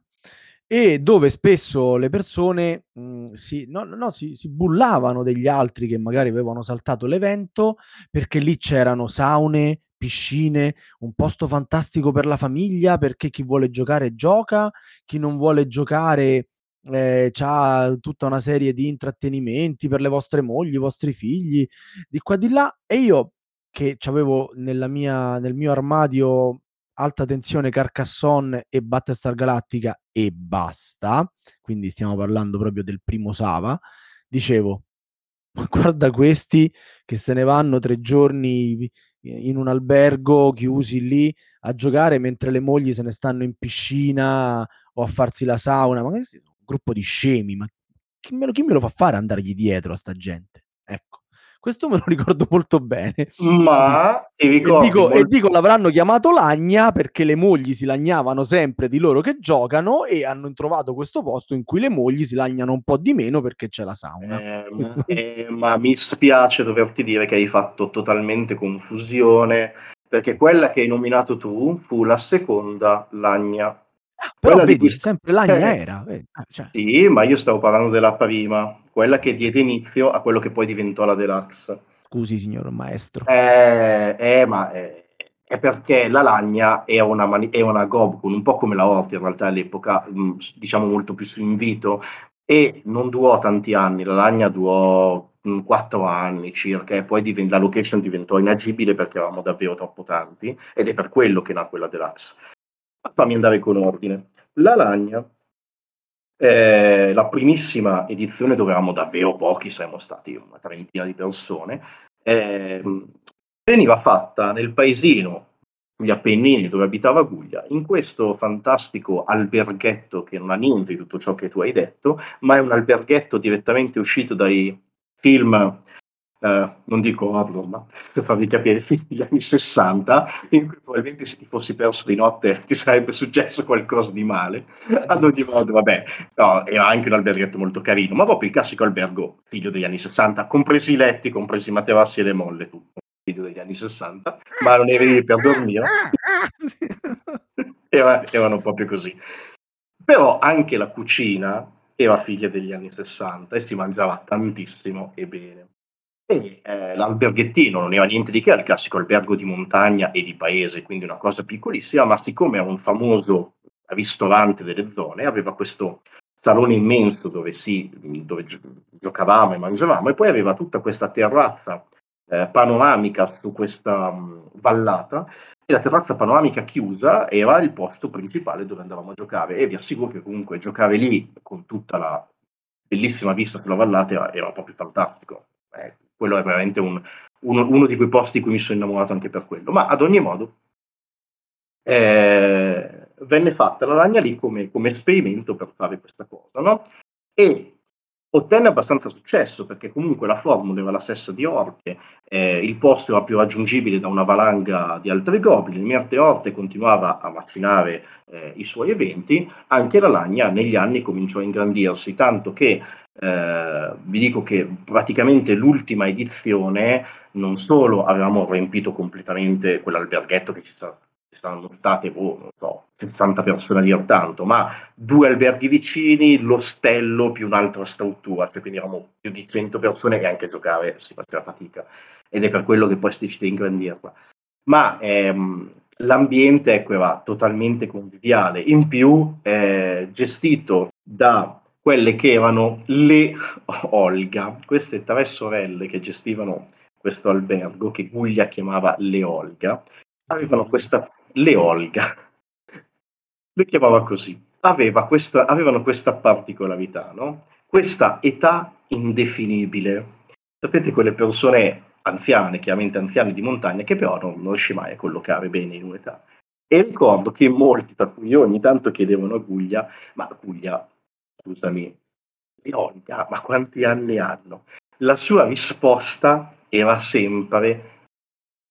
e dove spesso le persone mh, mhmm, si, no, no, si, si, bullavano degli altri che magari avevano saltato l'evento perché lì c'erano saune, piscine, un posto fantastico per la famiglia perché chi vuole giocare gioca, chi non vuole giocare eh, ha tutta una serie di intrattenimenti per le vostre mogli, i vostri figli, di qua di là. E io che avevo nel mio armadio alta tensione Carcassonne e Battlestar Galactica e basta, quindi stiamo parlando proprio del primo Sava, dicevo, ma guarda questi che se ne vanno tre giorni in un albergo chiusi lì a giocare mentre le mogli se ne stanno in piscina o a farsi la sauna, ma un gruppo di scemi, ma chi me, lo, chi me lo fa fare andargli dietro a sta gente? Ecco, questo me lo ricordo molto bene. Ma e dico, molto... e dico l'avranno chiamato Lagna perché le mogli si lagnavano sempre di loro che giocano e hanno trovato questo posto in cui le mogli si lagnano un po' di meno perché c'è la sauna. Eh, questo... eh, ma mi spiace doverti dire che hai fatto totalmente confusione perché quella che hai nominato tu fu la seconda Lagna. Ah, Però Quella di vedi, cui sempre Lagna eh. era, vedi, eh, cioè. Sì, ma io stavo parlando della prima, quella che diede inizio a quello che poi diventò la Deluxe. Scusi signor maestro. Eh, eh, ma è è perché la Lagna è una mani è una Gobkun, un po' come la Horti in realtà all'epoca, s diciamo molto più su invito e non durò tanti anni. La Lagna durò, mhmm, 4 anni circa e poi diven la location diventò inagibile perché eravamo davvero troppo tanti ed è per quello che nacque la Deluxe. Fammi andare con ordine. La Lagna Ehm, la primissima edizione dove eravamo davvero pochi, saremmo stati una trentina di persone, ehm, veniva fatta nel paesino sugli Appennini dove abitava Guglia, in questo fantastico alberghetto che non ha niente di tutto ciò che tu hai detto, ma è un alberghetto direttamente uscito dai film eh, non dico horror, ma per farvi capire, degli anni 60, in cui probabilmente se ti fossi perso di notte ti sarebbe successo qualcosa di male. Ad ogni modo, vabbè, no, era anche un alberghetto molto carino, ma proprio il classico albergo figlio degli anni 60, compresi i letti, compresi i materassi e le molle, tutto figlio degli anni 60, ma non eri per dormire. Era, erano proprio così. Però anche la cucina era figlia degli anni 60 e si mangiava tantissimo e bene. Eh, l'alberghettino non era niente di che, era il classico albergo di montagna e di paese, quindi una cosa piccolissima, ma siccome era un famoso ristorante delle zone, aveva questo salone immenso dove, si, dove gi- giocavamo e mangiavamo, e poi aveva tutta questa terrazza eh, panoramica su questa mh, vallata, e la terrazza panoramica chiusa era il posto principale dove andavamo a giocare, e vi assicuro che comunque giocare lì con tutta la bellissima vista sulla vallata era, era proprio fantastico. Eh, quello è veramente un, uno, uno, di quei posti di cui mi sono innamorato anche per quello. Ma ad ogni modo, eh, venne fatta la lagna lì come, come, esperimento per fare questa cosa, no? E ottenne abbastanza successo perché comunque la formula era la stessa di Orte, eh, il posto era più raggiungibile da una valanga di altre goblin, Mierte Orte continuava a macinare eh, i suoi eventi, anche la Lagna negli anni cominciò a ingrandirsi, tanto che eh, vi dico che praticamente l'ultima edizione non solo avevamo riempito completamente quell'alberghetto che ci, ci saranno state, boh, non so, 60 persone a dire tanto, ma due alberghi vicini, l'ostello più un'altra struttura, cioè quindi eravamo più di 100 persone che anche giocare si faceva fatica ed è per quello che poi si decide di ingrandirla. Ma ehm, l'ambiente ecco, era totalmente conviviale, in più eh, gestito da quelle che erano le Olga, queste tre sorelle che gestivano questo albergo, che Guglia chiamava le Olga, avevano questa, le Olga, le chiamava così, aveva questa, avevano questa particolarità, no? questa età indefinibile. Sapete quelle persone anziane, chiaramente anziane di montagna, che però non, non riesci mai a collocare bene in un'età. E ricordo che molti, tra cui io ogni tanto chiedevano a Guglia, ma Guglia, scusami, Olga, ma quanti anni hanno? La sua risposta era sempre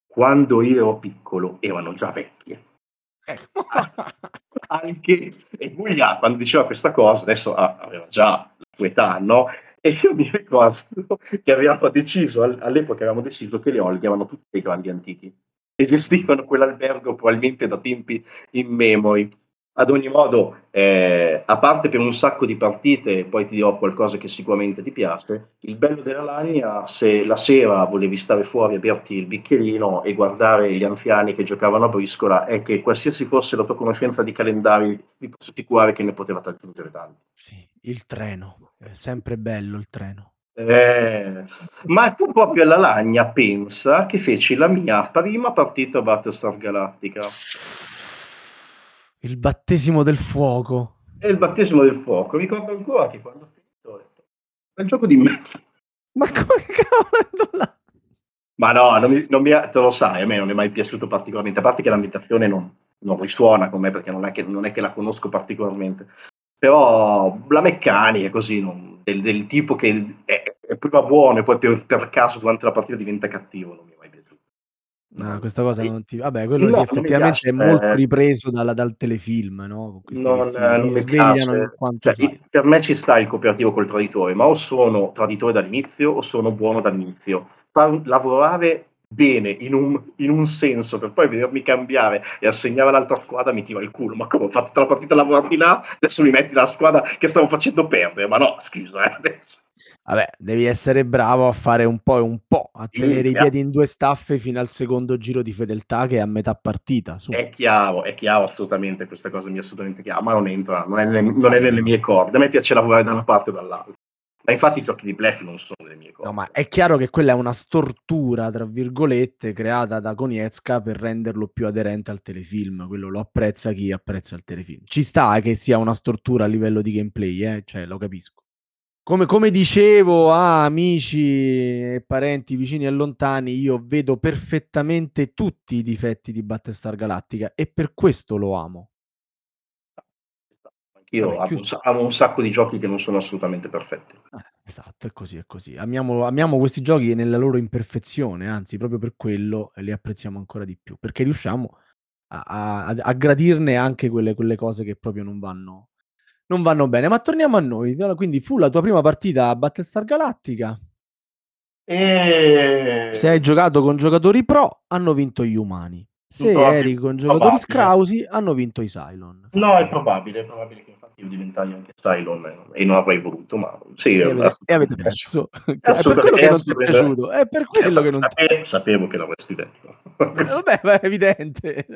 quando io ero piccolo erano già vecchie. Anche e Guglia quando diceva questa cosa, adesso aveva già la sua età, no? E io mi ricordo che avevamo deciso, all'epoca avevamo deciso che le Olghe erano tutti dei grandi antichi e gestivano quell'albergo probabilmente da tempi immemori. Ad ogni modo, eh, a parte per un sacco di partite, poi ti dirò qualcosa che sicuramente ti piace, il bello della Lagna, se la sera volevi stare fuori a berti il bicchierino e guardare gli anziani che giocavano a briscola, è che qualsiasi fosse la tua conoscenza di calendari, vi posso assicurare che ne potevate aggiungere tanti. Sì, il treno, è sempre bello il treno. Eh, ma tu proprio alla Lagna pensa che feci la mia prima partita a Battlestar Galactica. Il battesimo del fuoco. È il battesimo del fuoco. Ricordo ancora che quando ho finito ho detto, è un gioco di me. Ma come cavolo? Ma no, non mi, non mi, te lo sai, a me non è mai piaciuto particolarmente, a parte che l'ambientazione non, non risuona con me perché non è, che, non è che la conosco particolarmente. Però la meccanica così, non, del, del, tipo che è, è prima buono e poi per, per, caso durante la partita diventa cattivo, non mi è mai. No, questa cosa non ti... Vabbè, quello no, sì, effettivamente piace, è molto ripreso dalla, dal telefilm, no? Non, si, non mi piace. Cioè, per me ci sta il cooperativo col traditore, ma o sono traditore dall'inizio o sono buono dall'inizio. Far lavorare bene in un, in un, senso per poi vedermi cambiare e assegnare l'altra squadra mi tira il culo ma come ho fatto la partita a lavorare là adesso mi metti la squadra che stavo facendo perdere ma no scusa eh. Vabbè, devi essere bravo a fare un po' e un po', a tenere i piedi in due staffe fino al secondo giro di fedeltà che è a metà partita. Su. È chiaro, è chiaro assolutamente, questa cosa mi è assolutamente chiara, ma non entra, non è, nelle, non è nelle mie corde. A me piace lavorare da una parte o dall'altra. Ma infatti i giochi di bluff non sono nelle mie corde. No, ma è chiaro che quella è una stortura, tra virgolette, creata da Konietzka per renderlo più aderente al telefilm. Quello lo apprezza chi apprezza il telefilm. Ci sta che sia una stortura a livello di gameplay, eh? cioè, lo capisco. Come, come dicevo a amici e parenti vicini e lontani, io vedo perfettamente tutti i difetti di Battlestar Galactica e per questo lo amo. Io amo, amo, un sacco di giochi che non sono assolutamente perfetti. Eh, esatto, è così, è così. Amiamo, amiamo, questi giochi nella loro imperfezione, anzi, proprio per quello li apprezziamo ancora di più, perché riusciamo a, a, a gradirne anche quelle, quelle cose che proprio non vanno, non vanno bene. Ma torniamo a noi. Quindi fu la tua prima partita a Battlestar Galactica. E... Se hai giocato con giocatori pro, hanno vinto gli umani. Se eri con giocatori probabile. scrausi, hanno vinto i Cylon. No, è probabile, è probabile che io diventai anche Cylon e non avrei voluto, ma sì. E avete, e avete perso. È per quello che non ti è piaciuto. È per quello che non ti... Sapevo che l'avresti detto. Eh, vabbè, è evidente.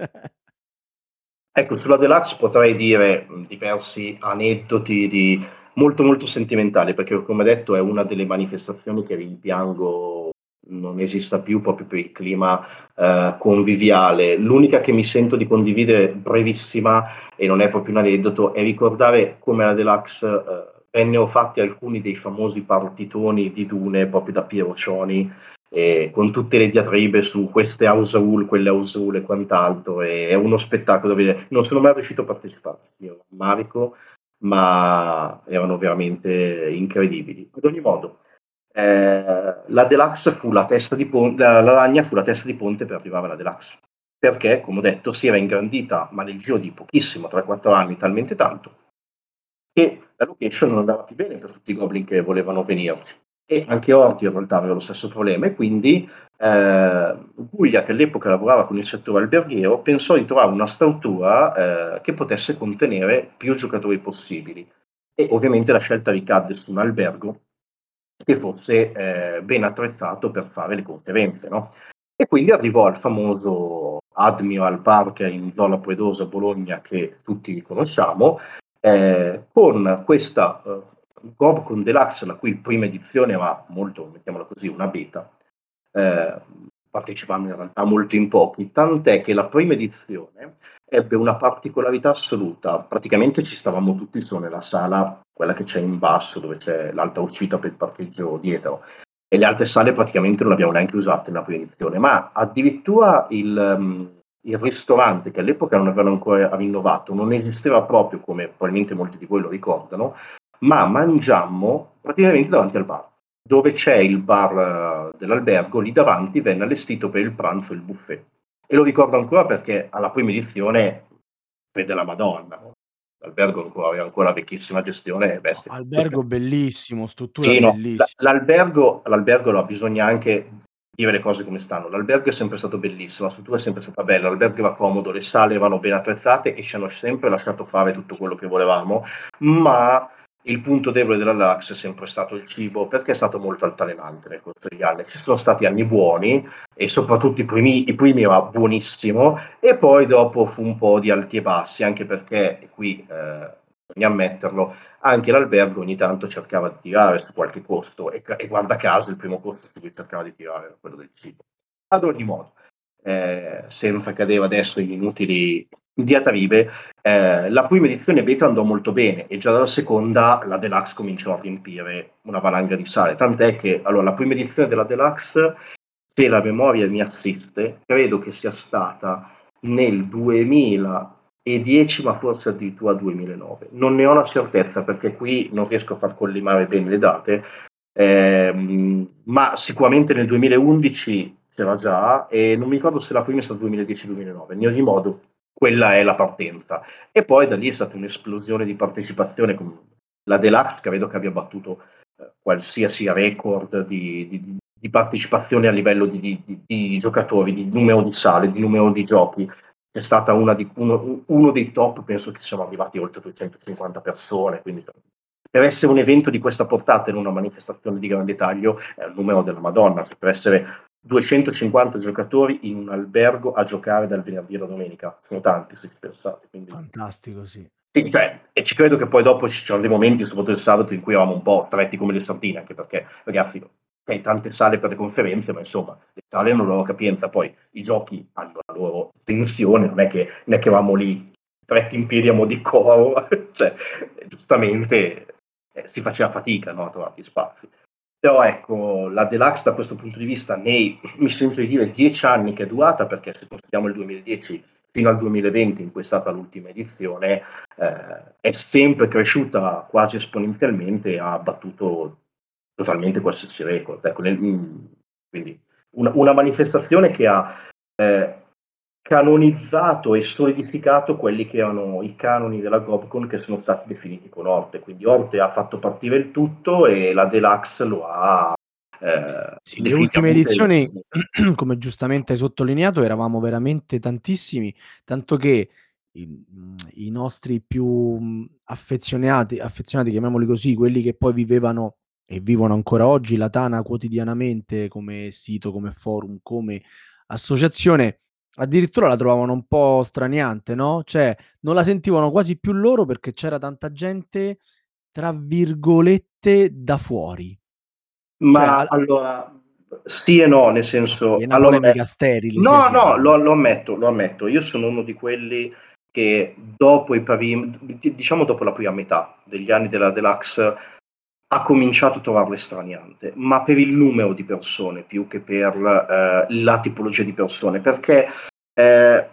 Ecco, sulla Deluxe potrei dire diversi aneddoti di molto molto sentimentali, perché come detto è una delle manifestazioni che rimpiango non esista più proprio per il clima eh, conviviale. L'unica che mi sento di condividere brevissima, e non è proprio un aneddoto, è ricordare come la Deluxe eh, vennero fatti alcuni dei famosi partitoni di Dune proprio da Piero Cioni eh, con tutte le diatribe su queste house rule, quelle house rule e quant'altro. E è uno spettacolo da vedere. Non sono mai riuscito a partecipare, io Marico, ma erano veramente incredibili. Ad ogni modo, eh, la Deluxe fu la testa di ponte, la Lagna fu la testa di ponte per arrivare alla Deluxe. Perché, come ho detto, si era ingrandita, ma nel giro di pochissimo, 3-4 anni, talmente tanto, che la location non andava più bene per tutti i goblin che volevano venirci e anche Orti in realtà aveva lo stesso problema e quindi eh, Guglia che all'epoca lavorava con il settore alberghiero pensò di trovare una struttura eh, che potesse contenere più giocatori possibili e ovviamente la scelta ricadde su un albergo che fosse eh, ben attrezzato per fare le conferenze no? e quindi arrivò al famoso Admiral Park in zona Predosa Bologna che tutti conosciamo eh, con questa eh, Gobcon Deluxe, la cui prima edizione era molto, mettiamola così, una beta, eh, partecipando in realtà molto in pochi, tant'è che la prima edizione ebbe una particolarità assoluta, praticamente ci stavamo tutti solo nella sala, quella che c'è in basso, dove c'è l'alta uscita per il parcheggio dietro, e le altre sale praticamente non abbiamo neanche usate nella prima edizione, ma addirittura il... Um, il ristorante che all'epoca non avevano ancora rinnovato non esisteva proprio come probabilmente molti di voi lo ricordano, ma mangiammo praticamente davanti al bar, dove c'è il bar uh, dell'albergo, lì davanti venne allestito per il pranzo il buffet. E lo ricordo ancora perché alla prima edizione vede la Madonna. L'albergo ancora, aveva ancora vecchissima gestione. Bestia. Albergo bellissimo, struttura sì, no, bellissima. L'albergo, l'albergo no, bisogna anche dire le cose come stanno. L'albergo è sempre stato bellissimo, la struttura è sempre stata bella, l'albergo era comodo, le sale erano ben attrezzate e ci hanno sempre lasciato fare tutto quello che volevamo, ma il punto debole della Lux è sempre stato il cibo perché è stato molto altalenante nel corso degli anni. Ci sono stati anni buoni e soprattutto i primi, i primi era buonissimo e poi dopo fu un po' di alti e bassi anche perché qui eh, bisogna ammetterlo anche l'albergo ogni tanto cercava di tirare su qualche costo e, e guarda caso il primo costo su cui cercava di tirare era quello del cibo. Ad ogni modo, eh, senza cadere adesso in inutili diatribe, eh, la prima edizione beta andò molto bene e già dalla seconda la Deluxe cominciò a riempire una valanga di sale, tant'è che allora, la prima edizione della Deluxe, se la memoria mi assiste, credo che sia stata nel 2010, ma forse addirittura 2009. Non ne ho la certezza perché qui non riesco a far collimare bene le date, ehm, ma sicuramente nel 2011 c'era già e non mi ricordo se la prima è stata 2010-2009. In ogni modo, quella è la partenza. E poi da lì è stata un'esplosione di partecipazione con la Deluxe, credo che abbia battuto eh, qualsiasi record di, di, di partecipazione a livello di, di, giocatori, di numero di sale, di numero di giochi. È stata uno, uno, dei top, penso che siamo arrivati oltre 250 persone, quindi per essere un evento di questa portata in una manifestazione di grande taglio è il numero della Madonna, cioè per essere 250 giocatori in un albergo a giocare dal venerdì alla domenica, sono tanti se ci pensate. Quindi... Fantastico, sì. sì cioè, e ci credo che poi dopo ci sono dei momenti, soprattutto il sabato, in cui eravamo un po' stretti come le sardine, anche perché ragazzi hai tante sale per le conferenze, ma insomma, le sale hanno la loro capienza, poi i giochi hanno la loro tensione, non è che, non è che eravamo lì stretti in piedi a mo' di coro, cioè, giustamente eh, si faceva fatica no, a trovare gli spazi. Però ecco, la Deluxe da questo punto di vista, nei, mi sento di dire, dieci anni che è durata, perché se consideriamo il 2010 fino al 2020, in cui è stata l'ultima edizione, eh, è sempre cresciuta quasi esponenzialmente e ha battuto totalmente qualsiasi record. Ecco, nel, mm, quindi una, una, manifestazione che ha eh, canonizzato e solidificato quelli che erano i canoni della Gobcon che sono stati definiti con Orte. Quindi Orte ha fatto partire il tutto e la Deluxe lo ha eh, sì, le ultime edizioni, come giustamente hai sottolineato, eravamo veramente tantissimi, tanto che i, i nostri più affezionati, affezionati, chiamiamoli così, quelli che poi vivevano e vivono ancora oggi la Tana quotidianamente come sito, come forum, come associazione, addirittura la trovavano un po' straniante, no? Cioè, non la sentivano quasi più loro perché c'era tanta gente, tra virgolette, da fuori. Ma cioè, allora, sì e no, nel senso... È una allora, polemica sterile. No, no, lo, lo, ammetto, lo ammetto. Io sono uno di quelli che dopo i primi, diciamo dopo la prima metà degli anni della Deluxe ha cominciato a trovarle straniante, ma per il numero di persone più che per eh, la tipologia di persone, perché eh,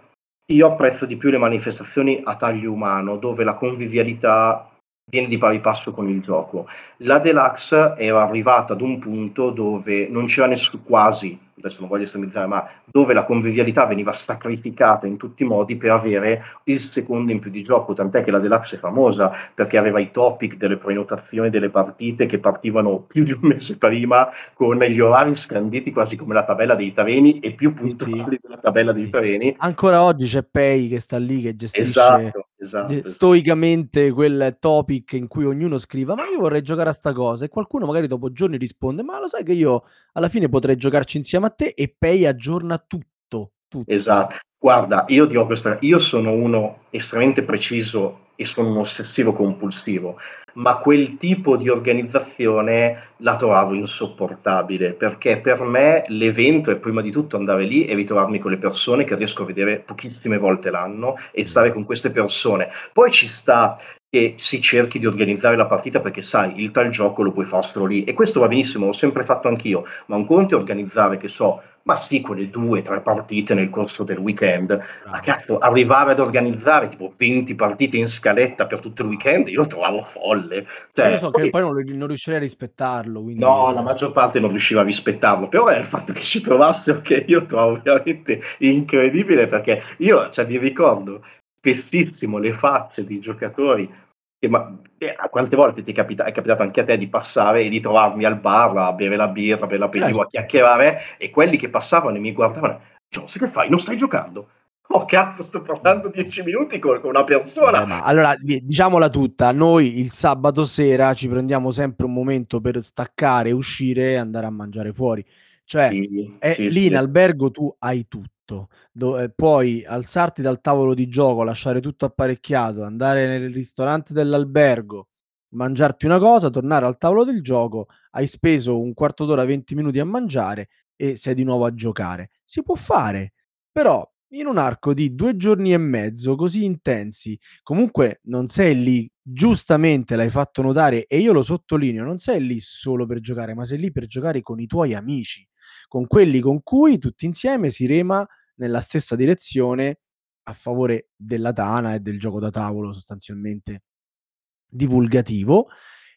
io apprezzo di più le manifestazioni a taglio umano, dove la convivialità viene di pari passo con il gioco. La Deluxe era arrivata ad un punto dove non c'era nessuno, quasi, adesso non voglio estremizzare, ma dove la convivialità veniva sacrificata in tutti i modi per avere il secondo in più di gioco, tant'è che la Deluxe è famosa perché aveva i topic delle prenotazioni delle partite che partivano più di un mese prima con gli orari scanditi quasi come la tabella dei treni e più puntuali sì, della tabella sì. dei treni. Ancora oggi c'è Pay che sta lì che gestisce esatto, esatto, esatto. stoicamente quel topic in cui ognuno scriva ma io vorrei giocare a sta cosa e qualcuno magari dopo giorni risponde ma lo sai che io alla fine potrei giocarci insieme a te e Pay aggiorna tutto. tutto. Esatto. Guarda, io dico questa, io sono uno estremamente preciso e sono un ossessivo compulsivo, ma quel tipo di organizzazione la trovavo insopportabile perché per me l'evento è prima di tutto andare lì e ritrovarmi con le persone che riesco a vedere pochissime volte l'anno e stare con queste persone. Poi ci sta che si cerchi di organizzare la partita perché sai, il tal gioco lo puoi fare solo lì e questo va benissimo, l'ho sempre fatto anch'io, ma un conto è organizzare, che so, ma sì, quelle due, tre partite nel corso del weekend, ma cazzo, arrivare ad organizzare tipo 20 partite in scaletta per tutto il weekend, io lo trovavo folle. Cioè, io so poi, che poi non, non, riuscirei a rispettarlo. Quindi... No, la maggior parte non riusciva a rispettarlo, però è il fatto che ci provassero che io trovo veramente incredibile perché io, cioè, mi ricordo spessissimo le facce di giocatori che, ma, eh, quante volte ti è, capita- è, capitato anche a te di passare e di trovarmi al bar a bere la birra, bere l'aperitivo, certo. a chiacchierare e quelli che passavano e mi guardavano, Jones, che fai? Non stai giocando? Oh cazzo, sto parlando dieci minuti con, con una persona. Eh, allora, diciamola tutta, noi il sabato sera ci prendiamo sempre un momento per staccare, uscire e andare a mangiare fuori. Cioè, sì, è, sì, lì sì. in albergo tu hai tutto tutto, do- eh, puoi alzarti dal tavolo di gioco, lasciare tutto apparecchiato, andare nel ristorante dell'albergo, mangiarti una cosa, tornare al tavolo del gioco, hai speso un quarto d'ora, 20 minuti a mangiare e sei di nuovo a giocare. Si può fare, però in un arco di due giorni e mezzo così intensi, comunque non sei lì, giustamente l'hai fatto notare e io lo sottolineo, non sei lì solo per giocare, ma sei lì per giocare con i tuoi amici con quelli con cui tutti insieme si rema nella stessa direzione a favore della Tana e del gioco da tavolo sostanzialmente divulgativo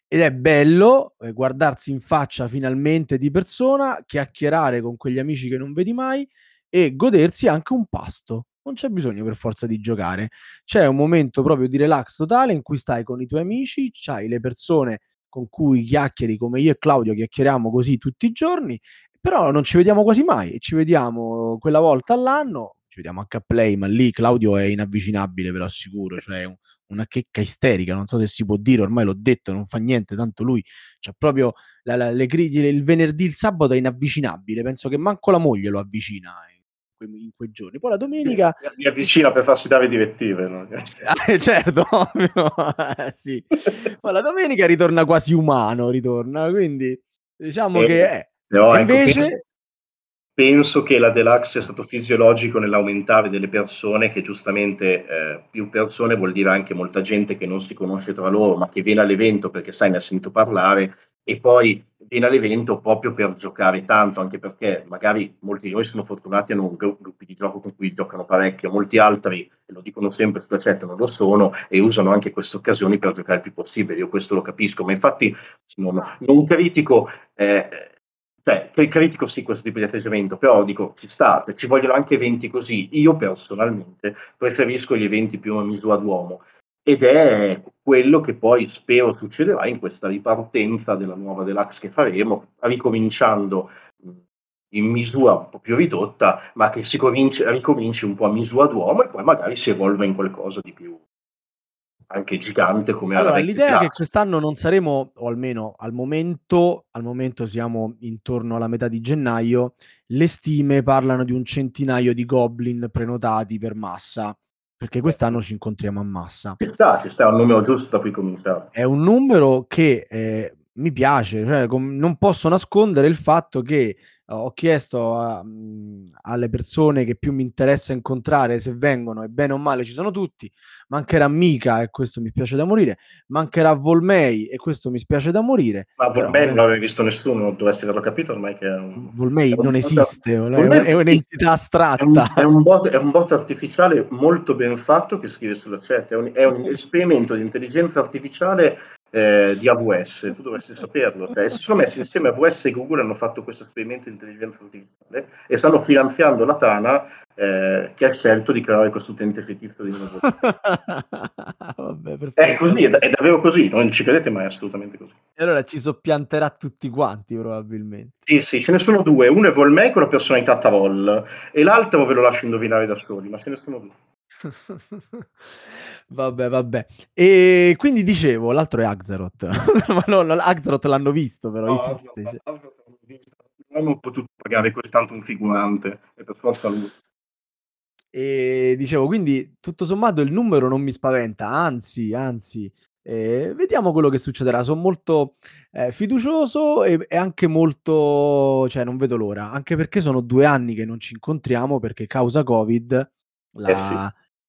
ed è bello eh, guardarsi in faccia finalmente di persona, chiacchierare con quegli amici che non vedi mai e godersi anche un pasto. Non c'è bisogno per forza di giocare, c'è un momento proprio di relax totale in cui stai con i tuoi amici, c'hai le persone con cui chiacchieri come io e Claudio chiacchieriamo così tutti i giorni Però non ci vediamo quasi mai, ci vediamo quella volta all'anno, ci vediamo anche a Play, ma lì Claudio è inavvicinabile, ve lo assicuro, cioè è un una checca isterica, non so se si può dire, ormai l'ho detto, non fa niente, tanto lui c'ha proprio la la le cri il venerdì, il sabato è inavvicinabile, penso che manco la moglie lo avvicina in quei in quei giorni. Poi la domenica Mi avvicina per farsi dare direttive, no? Ah, eh certo, ovvio, eh sì. Poi la domenica ritorna quasi umano, ritorna, quindi diciamo Eh, che eh. Però E ecco, penso invece penso che la deluxe sia stato fisiologico nell'aumentare delle persone che giustamente, ehm, più persone vuol dire anche molta gente che non si conosce tra loro, ma che viene all'evento perché sai ne ha sentito parlare e poi viene all'evento proprio per giocare tanto, anche perché magari molti di noi sono fortunati hanno un gru gruppi di gioco con cui giocano parecchio, molti altri, e lo dicono sempre sulla chat, non lo sono e usano anche queste occasioni per giocare il più possibile. Io questo lo capisco, ma infatti non non critico, ehm, cioè cri critico sì questo tipo di atteggiamento, però dico ci sta, ci vogliono anche eventi così. Io personalmente preferisco gli eventi più a misura d'uomo ed è quello che poi spero succederà in questa ripartenza della nuova deluxe che faremo, ricominciando, in misura un po' più ridotta, ma che si cominci ricominci un po' a misura d'uomo e poi magari si evolve in qualcosa di più anche gigante come alla Allora, vecchia l'idea è che quest'anno non saremo o almeno al momento al momento siamo intorno alla metà di gennaio, le stime parlano di un centinaio di goblin prenotati per massa, perché quest'anno ci incontriamo a massa. Ci sta, ci sta, è un numero giusto da cui cominciare. È un numero che, ehm, mi piace, cioè com non posso nascondere il fatto che ho chiesto a mhmm, alle persone che più mi interessa incontrare se vengono e bene o male ci sono tutti. Mancherà Mika e questo mi spiace da morire, mancherà Volmei e questo mi spiace da morire, Ma Volmei non l'avevi visto nessuno, dovresti averlo capito ormai che è un Volmei è non esiste, è è Volmei non un'entità esiste. È un astratta. è un bot è un bot artificiale molto ben fatto che scrive sulla chat, è un è un esperimento di intelligenza artificiale, ehm, di AWS, tu dovresti saperlo. Cioè, si sono messi insieme AWS e Google hanno fatto questo esperimento di intelligenza artificiale e stanno finanziando la Tana, ehm, che ha scelto di creare questo utente fittizio di nuovo. Vabbè, È così, è è davvero così, non ci credete ma è assolutamente così. E allora ci soppianterà tutti quanti probabilmente. Sì, sì, ce ne sono 2. Uno è Volmei con la personalità Tavol e l'altro ve lo lascio indovinare da soli, ma ce ne sono 2. Vabbè, vabbè. E quindi dicevo, l'altro è Axaroth. Ma no, no, Axaroth l'hanno visto però, No, esiste, no, cioè. no, non hanno potuto pagare così tanto un figurante, e per forza lui. E dicevo, quindi tutto sommato il numero non mi spaventa, anzi, anzi, ehm, vediamo quello che succederà. Son molto, ehm, fiducioso e e anche molto cioè non vedo l'ora, anche perché sono 2 anni che non ci incontriamo perché causa Covid Eh sì.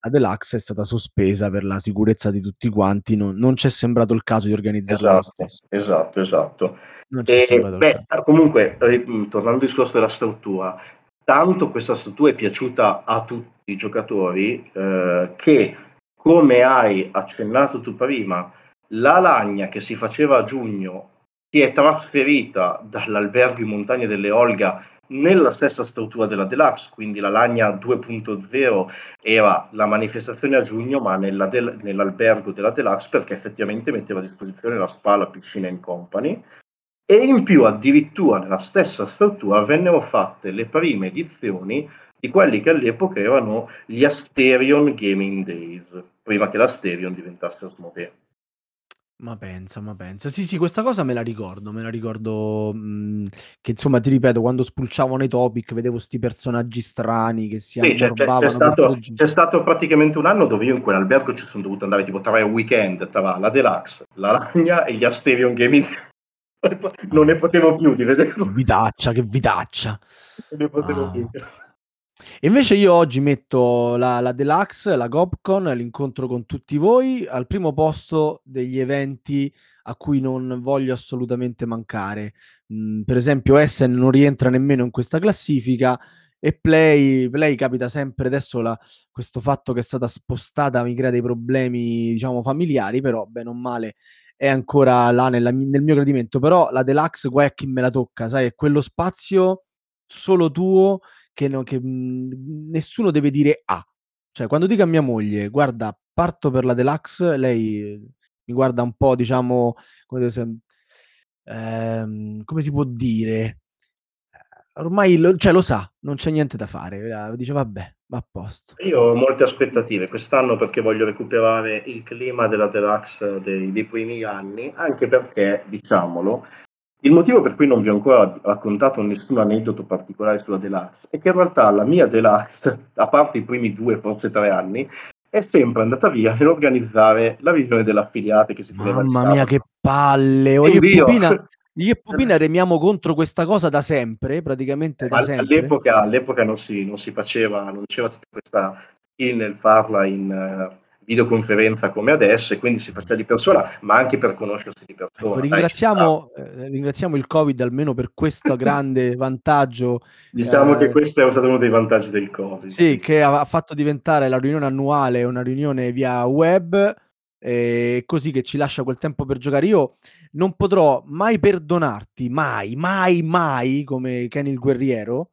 La deluxe è stata sospesa per la sicurezza di tutti quanti, non non c'è sembrato il caso di organizzarla Esatto, esatto, esatto. C'è E beh, caso. comunque, mhmm, tornando al discorso della struttura, tanto questa struttura è piaciuta a tutti i giocatori, ehm, che come hai accennato tu prima, la lagna che si faceva a giugno si è trasferita dall'albergo in montagna delle Olga nella stessa struttura della deluxe, quindi la lagna 2.0 era la manifestazione a giugno, ma del nell'albergo della deluxe, perché effettivamente metteva a disposizione la spa, la piscina in company. E in più addirittura nella stessa struttura vennero fatte le prime edizioni di quelli che all'epoca erano gli Asterion Gaming Days, prima che l'Asterion diventasse Asmodee. Ma pensa, ma pensa. Sì, sì, questa cosa me la ricordo, me la ricordo, mhmm, che insomma ti ripeto, quando spulciavo nei topic vedevo 'sti personaggi strani che si Sì, c'è c'è c'è ammorbavano per 3 stato c'è stato praticamente un anno dove io in quell'albergo ci son dovuto andare tipo 3 weekend tra la deluxe, la lagna e gli Asterion Gaming non ne potevo più di Che vederlo. vitaccia, che vitaccia. Non ne potevo Ah. più. Invece io oggi metto la la deluxe, la GobCon, l'incontro con tutti voi, al primo posto degli eventi a cui non voglio assolutamente mancare. Mhmm, per esempio Essen non rientra nemmeno in questa classifica e Play Play capita sempre adesso la questo fatto che è stata spostata mi crea dei problemi, diciamo, familiari, però bene o male è ancora là nella nel mio gradimento. Però la deluxe qua è chi me la tocca, sai, è quello spazio solo tuo che no che, mhmm, nessuno deve dire "ah". Cioè quando dico a mia moglie: "Guarda, parto per la deluxe", lei mi guarda un po' diciamo come se ehm, come si può dire, ormai lo, cioè, lo sa, non c'è niente da fare. eh, Dice vabbè, va a posto. Io ho molte aspettative quest'anno perché voglio recuperare il clima della Deluxe dei, dei primi anni, anche perché, diciamolo, il motivo per cui non vi ho ancora raccontato nessun aneddoto particolare sulla Deluxe è che in realtà la mia Deluxe, a parte i primi due, forse tre anni, è sempre andata via nell'organizzare la visione dell'affiliate che si teneva Mamma mia, che palle! Oh, io e Pupina, io e Pupina remiamo contro questa cosa da sempre, praticamente da sempre. all'epoca, all'epoca non, si, non si faceva, non c'era tutta questa skill nel farla in eh, videoconferenza come adesso e quindi si faceva di persona, ma anche per conoscersi di persona. Ecco, ringraziamo, eh, ringraziamo il Covid almeno per questo grande vantaggio. Diciamo eh, che questo è stato uno dei vantaggi del Covid. Sì, che ha fatto diventare la riunione annuale una riunione via web, eh, così che ci lascia quel tempo per giocare. Io non potrò mai perdonarti, mai, mai, mai, come Kenny il guerriero,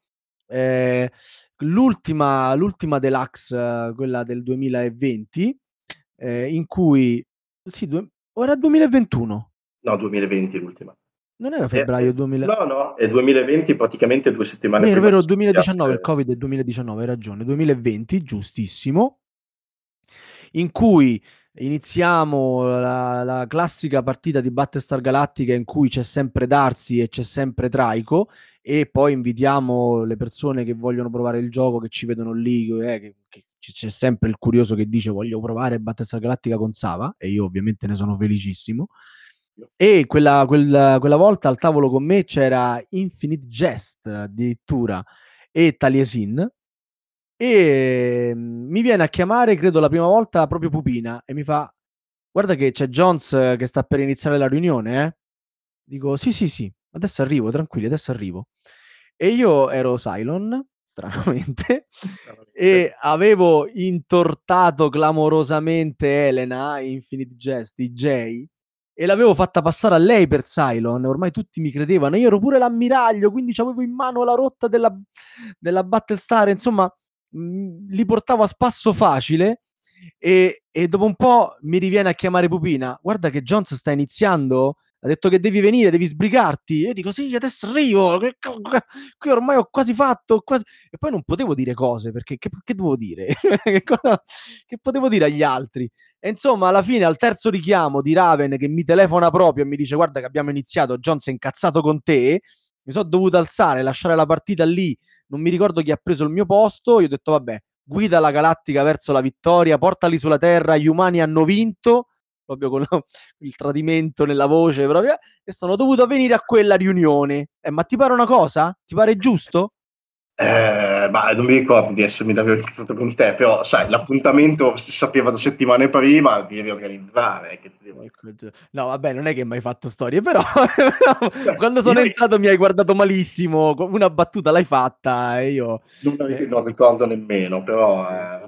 eh, l'ultima, l'ultima deluxe, eh, quella del 2020, eh, in cui, sì, due, ora 2021, No, 2020 l'ultima. non era febbraio Eh, 2000. No, no, è 2020 praticamente due settimane Vero, prima vero, che 2019, il scoppiasse- Covid è 2019, hai ragione, 2020, giustissimo, in cui iniziamo la, la classica partita di Battlestar Galactica in cui c'è sempre Darcy e c'è sempre Traico e poi invitiamo le persone che vogliono provare il gioco, che ci vedono lì, eh, che, che c'è sempre il curioso che dice voglio provare Battlestar Galactica con Sava e io ovviamente ne sono felicissimo. E quella, quella- quella volta al tavolo con me c'era Infinite Jest addirittura e Taliesin. E mm, mi viene a chiamare, credo la prima volta, proprio Pupina e mi fa: Guarda che c'è Jones eh, che sta per iniziare la riunione, eh? Dico: Sì, sì, sì, adesso arrivo, tranquilli, adesso arrivo. E io ero Cylon, stranamente, e avevo intortato clamorosamente Elena, Infinite Jest, DJ, e l'avevo fatta passare a lei per Cylon. Ormai tutti mi credevano. Io ero pure l'ammiraglio, quindi avevo in mano la rotta della, della Battlestar. Insomma, mh, li portavo a spasso facile. E, e dopo un po' mi riviene a chiamare Pupina. Guarda che Jones sta iniziando. Ha detto che devi venire, devi sbrigarti. E io dico: Sì, adesso arrivo. Qui ormai ho quasi fatto. quasi-" E poi non potevo dire cose perché che, che dovevo dire? che, cosa- che potevo dire agli altri? E insomma, alla fine, al terzo richiamo di Raven che mi telefona proprio e mi dice: Guarda, che abbiamo iniziato. Jones è incazzato con te. Mi sono dovuto alzare, lasciare la partita lì. Non mi ricordo chi ha preso il mio posto. Io ho detto: Vabbè, guida la galattica verso la vittoria, portali sulla Terra. Gli umani hanno vinto. Proprio con il tradimento nella voce, proprio. E sono dovuto venire a quella riunione. Eh, ma ti pare una cosa? Ti pare giusto? Eh, ma non mi ricordo di essermi davvero incontrato con te, però sai, l'appuntamento si sapeva da settimane prima, devi organizzare. Che ti devo dire. No, vabbè, non è che mi hai fatto storie, però quando sono io- entrato mi hai guardato malissimo. Una battuta l'hai fatta e io. Non, ric- Eh. non ricordo nemmeno, però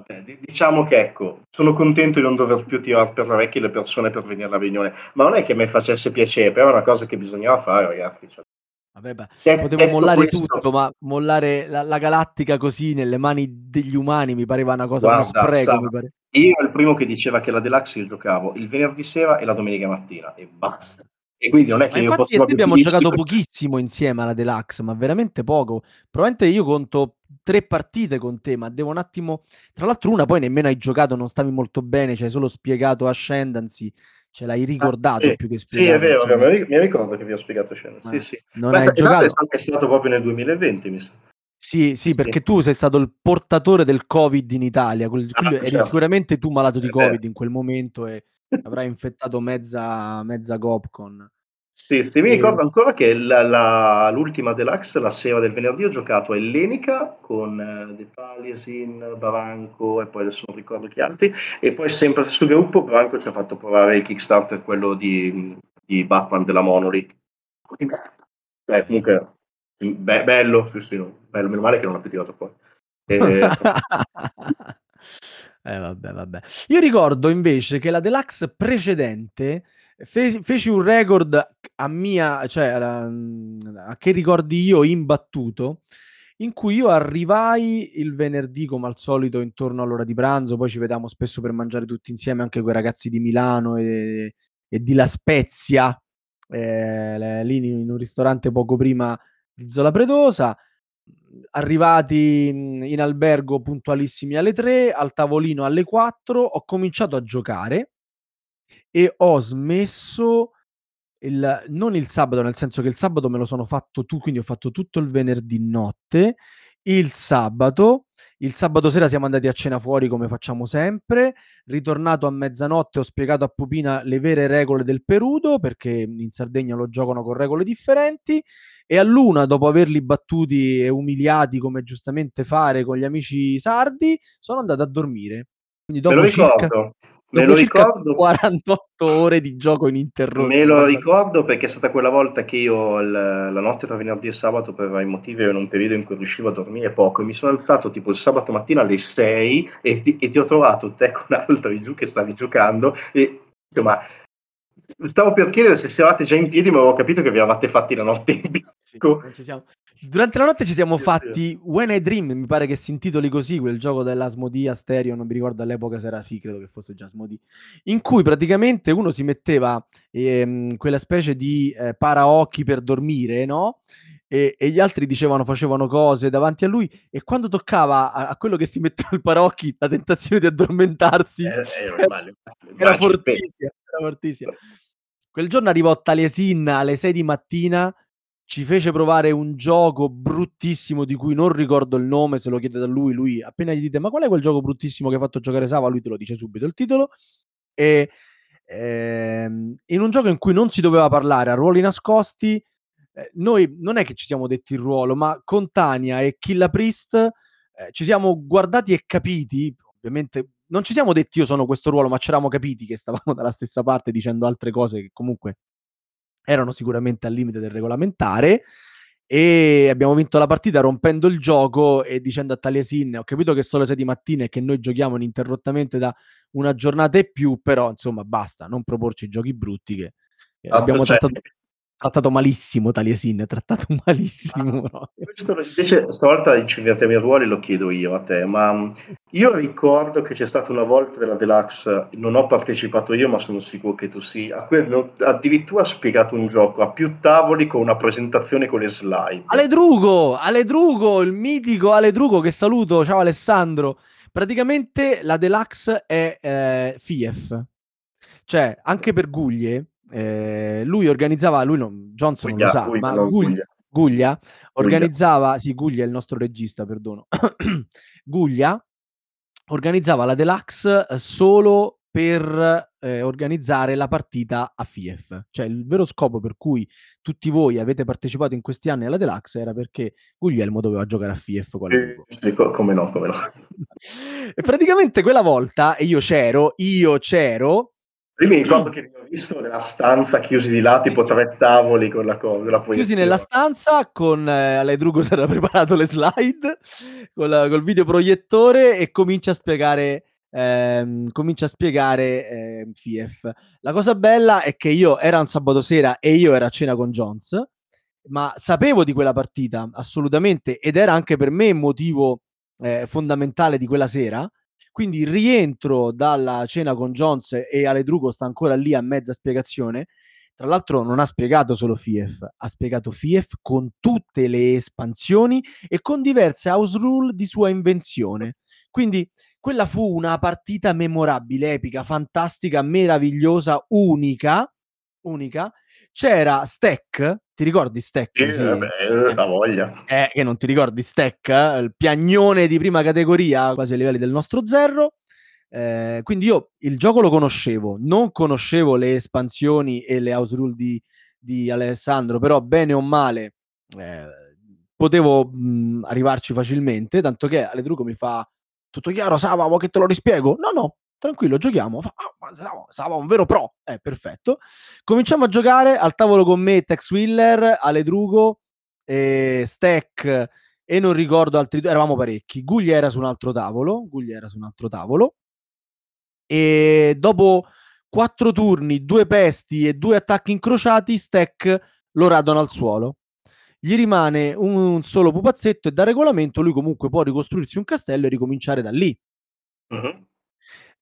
Sì, eh, di- diciamo che ecco, sono contento di non dover più tirare per le orecchie le persone per venire alla riunione, ma non è che mi facesse piacere, però è una cosa che bisognava fare, ragazzi. cioè. Vabbè, beh, potevo mollare questo- tutto, ma mollare la, la galattica così nelle mani degli umani mi pareva una cosa, uno Guarda, spreco. Sara, mi pare. Io ero il primo che diceva che la Deluxe io giocavo il venerdì sera e la domenica mattina e basta. E quindi non è che Ma io te proprio abbiamo giocato per- pochissimo insieme alla Deluxe, ma veramente poco. Probabilmente io conto tre partite con te, ma devo un attimo... Tra l'altro una poi nemmeno hai giocato, non stavi molto bene, ci hai solo spiegato Ascendancy, ce l'hai ricordato Ah, sì, più che Sì, spiegato. è vero, insomma. mi, ricordo che vi ho spiegato scena. Sì, Eh, sì. Non Ma hai giocato? è stato, proprio nel 2020, mi sa. Sì, sì, Sì. perché tu sei stato il portatore del Covid in Italia, quel- Ah, eri certo. sicuramente tu malato di beh. Covid in quel momento e avrai infettato mezza, mezza Gopcon. Sì, sì, mi E- ricordo ancora che la- la- l'ultima Deluxe, la sera del venerdì, ho giocato a Ellenica con eh, De Taliesin, Baranco e poi adesso non ricordo chi altri. E poi sempre sul gruppo Baranco ci ha fatto provare il Kickstarter, quello di, di Batman della Monolith. Cioè, comunque, be- bello, sì, sì, no, bello, meno male che non l'ha più tirato fuori. E- Eh, vabbè, vabbè. Io ricordo invece che la deluxe precedente fe- feci un record a mia, cioè a, a che ricordi io imbattuto, in cui io arrivai il venerdì come al solito intorno all'ora di pranzo, poi ci vediamo spesso per mangiare tutti insieme anche con i ragazzi di Milano e, e di La Spezia, eh, lì in un ristorante poco prima di Zola Predosa. arrivati in albergo puntualissimi alle 3, al tavolino alle 4, ho cominciato a giocare e ho smesso il non il sabato, nel senso che il sabato me lo sono fatto tu quindi ho fatto tutto il venerdì notte, il sabato il sabato sera siamo andati a cena fuori come facciamo sempre, ritornato a mezzanotte ho spiegato a Pupina le vere regole del Perudo, perché in Sardegna lo giocano con regole differenti, e a luna, dopo averli battuti e umiliati come giustamente fare con gli amici sardi, sono andato a dormire. Quindi Me lo dopo circa ricordo, me lo ricordo. 48 ore di gioco ininterrotto. Me lo ricordo perché è stata quella volta che io la notte tra venerdì e sabato per vari motivi ero in un periodo in cui riuscivo a dormire poco e mi sono alzato tipo il sabato mattina alle 6 e ti, e ti ho trovato te con altri giù che stavi giocando e insomma stavo per chiedere se eravate già in piedi ma avevo capito che vi eravate fatti la notte in bianco. Sì, non ci siamo- Durante la notte ci siamo Sì, fatti When I Dream, mi pare che si intitoli così, quel gioco dell'Asmodee a stereo, non mi ricordo all'epoca se era sì, credo che fosse già Asmodee, in cui praticamente uno si metteva ehm, quella specie di eh, paraocchi per dormire, no? E, e gli altri dicevano, facevano cose davanti a lui e quando toccava a, a quello che si metteva il paraocchi la tentazione di addormentarsi Eh, eh, normale, era fortissima, era fortissima. Quel giorno arrivò Taliesin alle 6 di mattina, ci fece provare un gioco bruttissimo di cui non ricordo il nome, se lo chiedete a lui, lui appena gli dite ma qual è quel gioco bruttissimo che ha fatto giocare Sava, lui te lo dice subito il titolo. E ehm, in un gioco in cui non si doveva parlare a ruoli nascosti, eh, noi non è che ci siamo detti il ruolo, ma con Tania e Killa Priest eh, ci siamo guardati e capiti, ovviamente non ci siamo detti io sono questo ruolo, ma ci eravamo capiti che stavamo dalla stessa parte dicendo altre cose che comunque erano sicuramente al limite del regolamentare e abbiamo vinto la partita rompendo il gioco e dicendo a Taliesin ho capito che sono le 6 di mattina e che noi giochiamo ininterrottamente da una giornata e più però insomma basta non proporci giochi brutti che, Ah, abbiamo cioè, trattato, trattato malissimo Taliesin trattato malissimo no? Questo invece stavolta ci invertiamo i ruoli, lo chiedo io a te, ma mh, io ricordo che c'è stata una volta della Deluxe, non ho partecipato io, ma sono sicuro che tu sì, a cui addirittura spiegato un gioco a più tavoli con una presentazione con le slide. Aledrugo, Aledrugo, il mitico Aledrugo che saluto, ciao Alessandro. Praticamente la deluxe è eh, FIEF, cioè anche per Guglie, eh, lui organizzava, lui non, Johnson non lo Guglia, sa, Guglia, ma non Guglia, Guglia. Guglia organizzava, sì Guglia è il nostro regista, perdono, Guglia organizzava la deluxe eh, solo per eh, organizzare la partita a FIEF. Cioè il vero scopo per cui tutti voi avete partecipato in questi anni alla deluxe era perché Guglielmo doveva giocare a FIEF Eh, come no, come no. E praticamente quella volta, e io c'ero, io c'ero, Io mi ricordo che vi ho visto nella stanza chiusi di là, tipo tre tavoli con la la chiusi nella stanza con eh, Aledrugo si era preparato le slide col, col videoproiettore e comincia a spiegare ehm, comincia a spiegare ehm, FIEF. La cosa bella è che io era un sabato sera e io ero a cena con Jones, ma sapevo di quella partita assolutamente ed era anche per me motivo eh, fondamentale di quella sera. Quindi rientro dalla cena con Jones e Aledrugo sta ancora lì a mezza spiegazione. Tra l'altro non ha spiegato solo FIEF, ha spiegato FIEF con tutte le espansioni e con diverse house rule di sua invenzione. Quindi quella fu una partita memorabile, epica, fantastica, meravigliosa, unica, unica. C'era Stack, ti ricordi Stack? Sì, Sì. vabbè, Eh. la voglia. Eh, che non ti ricordi Stack, eh? il piagnone di prima categoria, quasi ai livelli del nostro zero. Eh, quindi io il gioco lo conoscevo, non conoscevo le espansioni e le house rule di, di Alessandro, però bene o male eh, potevo mh, arrivarci facilmente, tanto che Aledruco mi fa tutto chiaro, Sava, vuoi che te lo rispiego? No, no, tranquillo, giochiamo. Fa, ah, Sava, un vero pro. Eh, perfetto. Cominciamo a giocare al tavolo con me, Tex Willer, Aledrugo, eh, Stack e non ricordo altri due, eravamo parecchi. Guglia era su un altro tavolo, Guglia era su un altro tavolo. E dopo quattro turni, due pesti e due attacchi incrociati, Stack lo radono al suolo. Gli rimane un solo pupazzetto e da regolamento lui comunque può ricostruirsi un castello e ricominciare da lì. Mhm.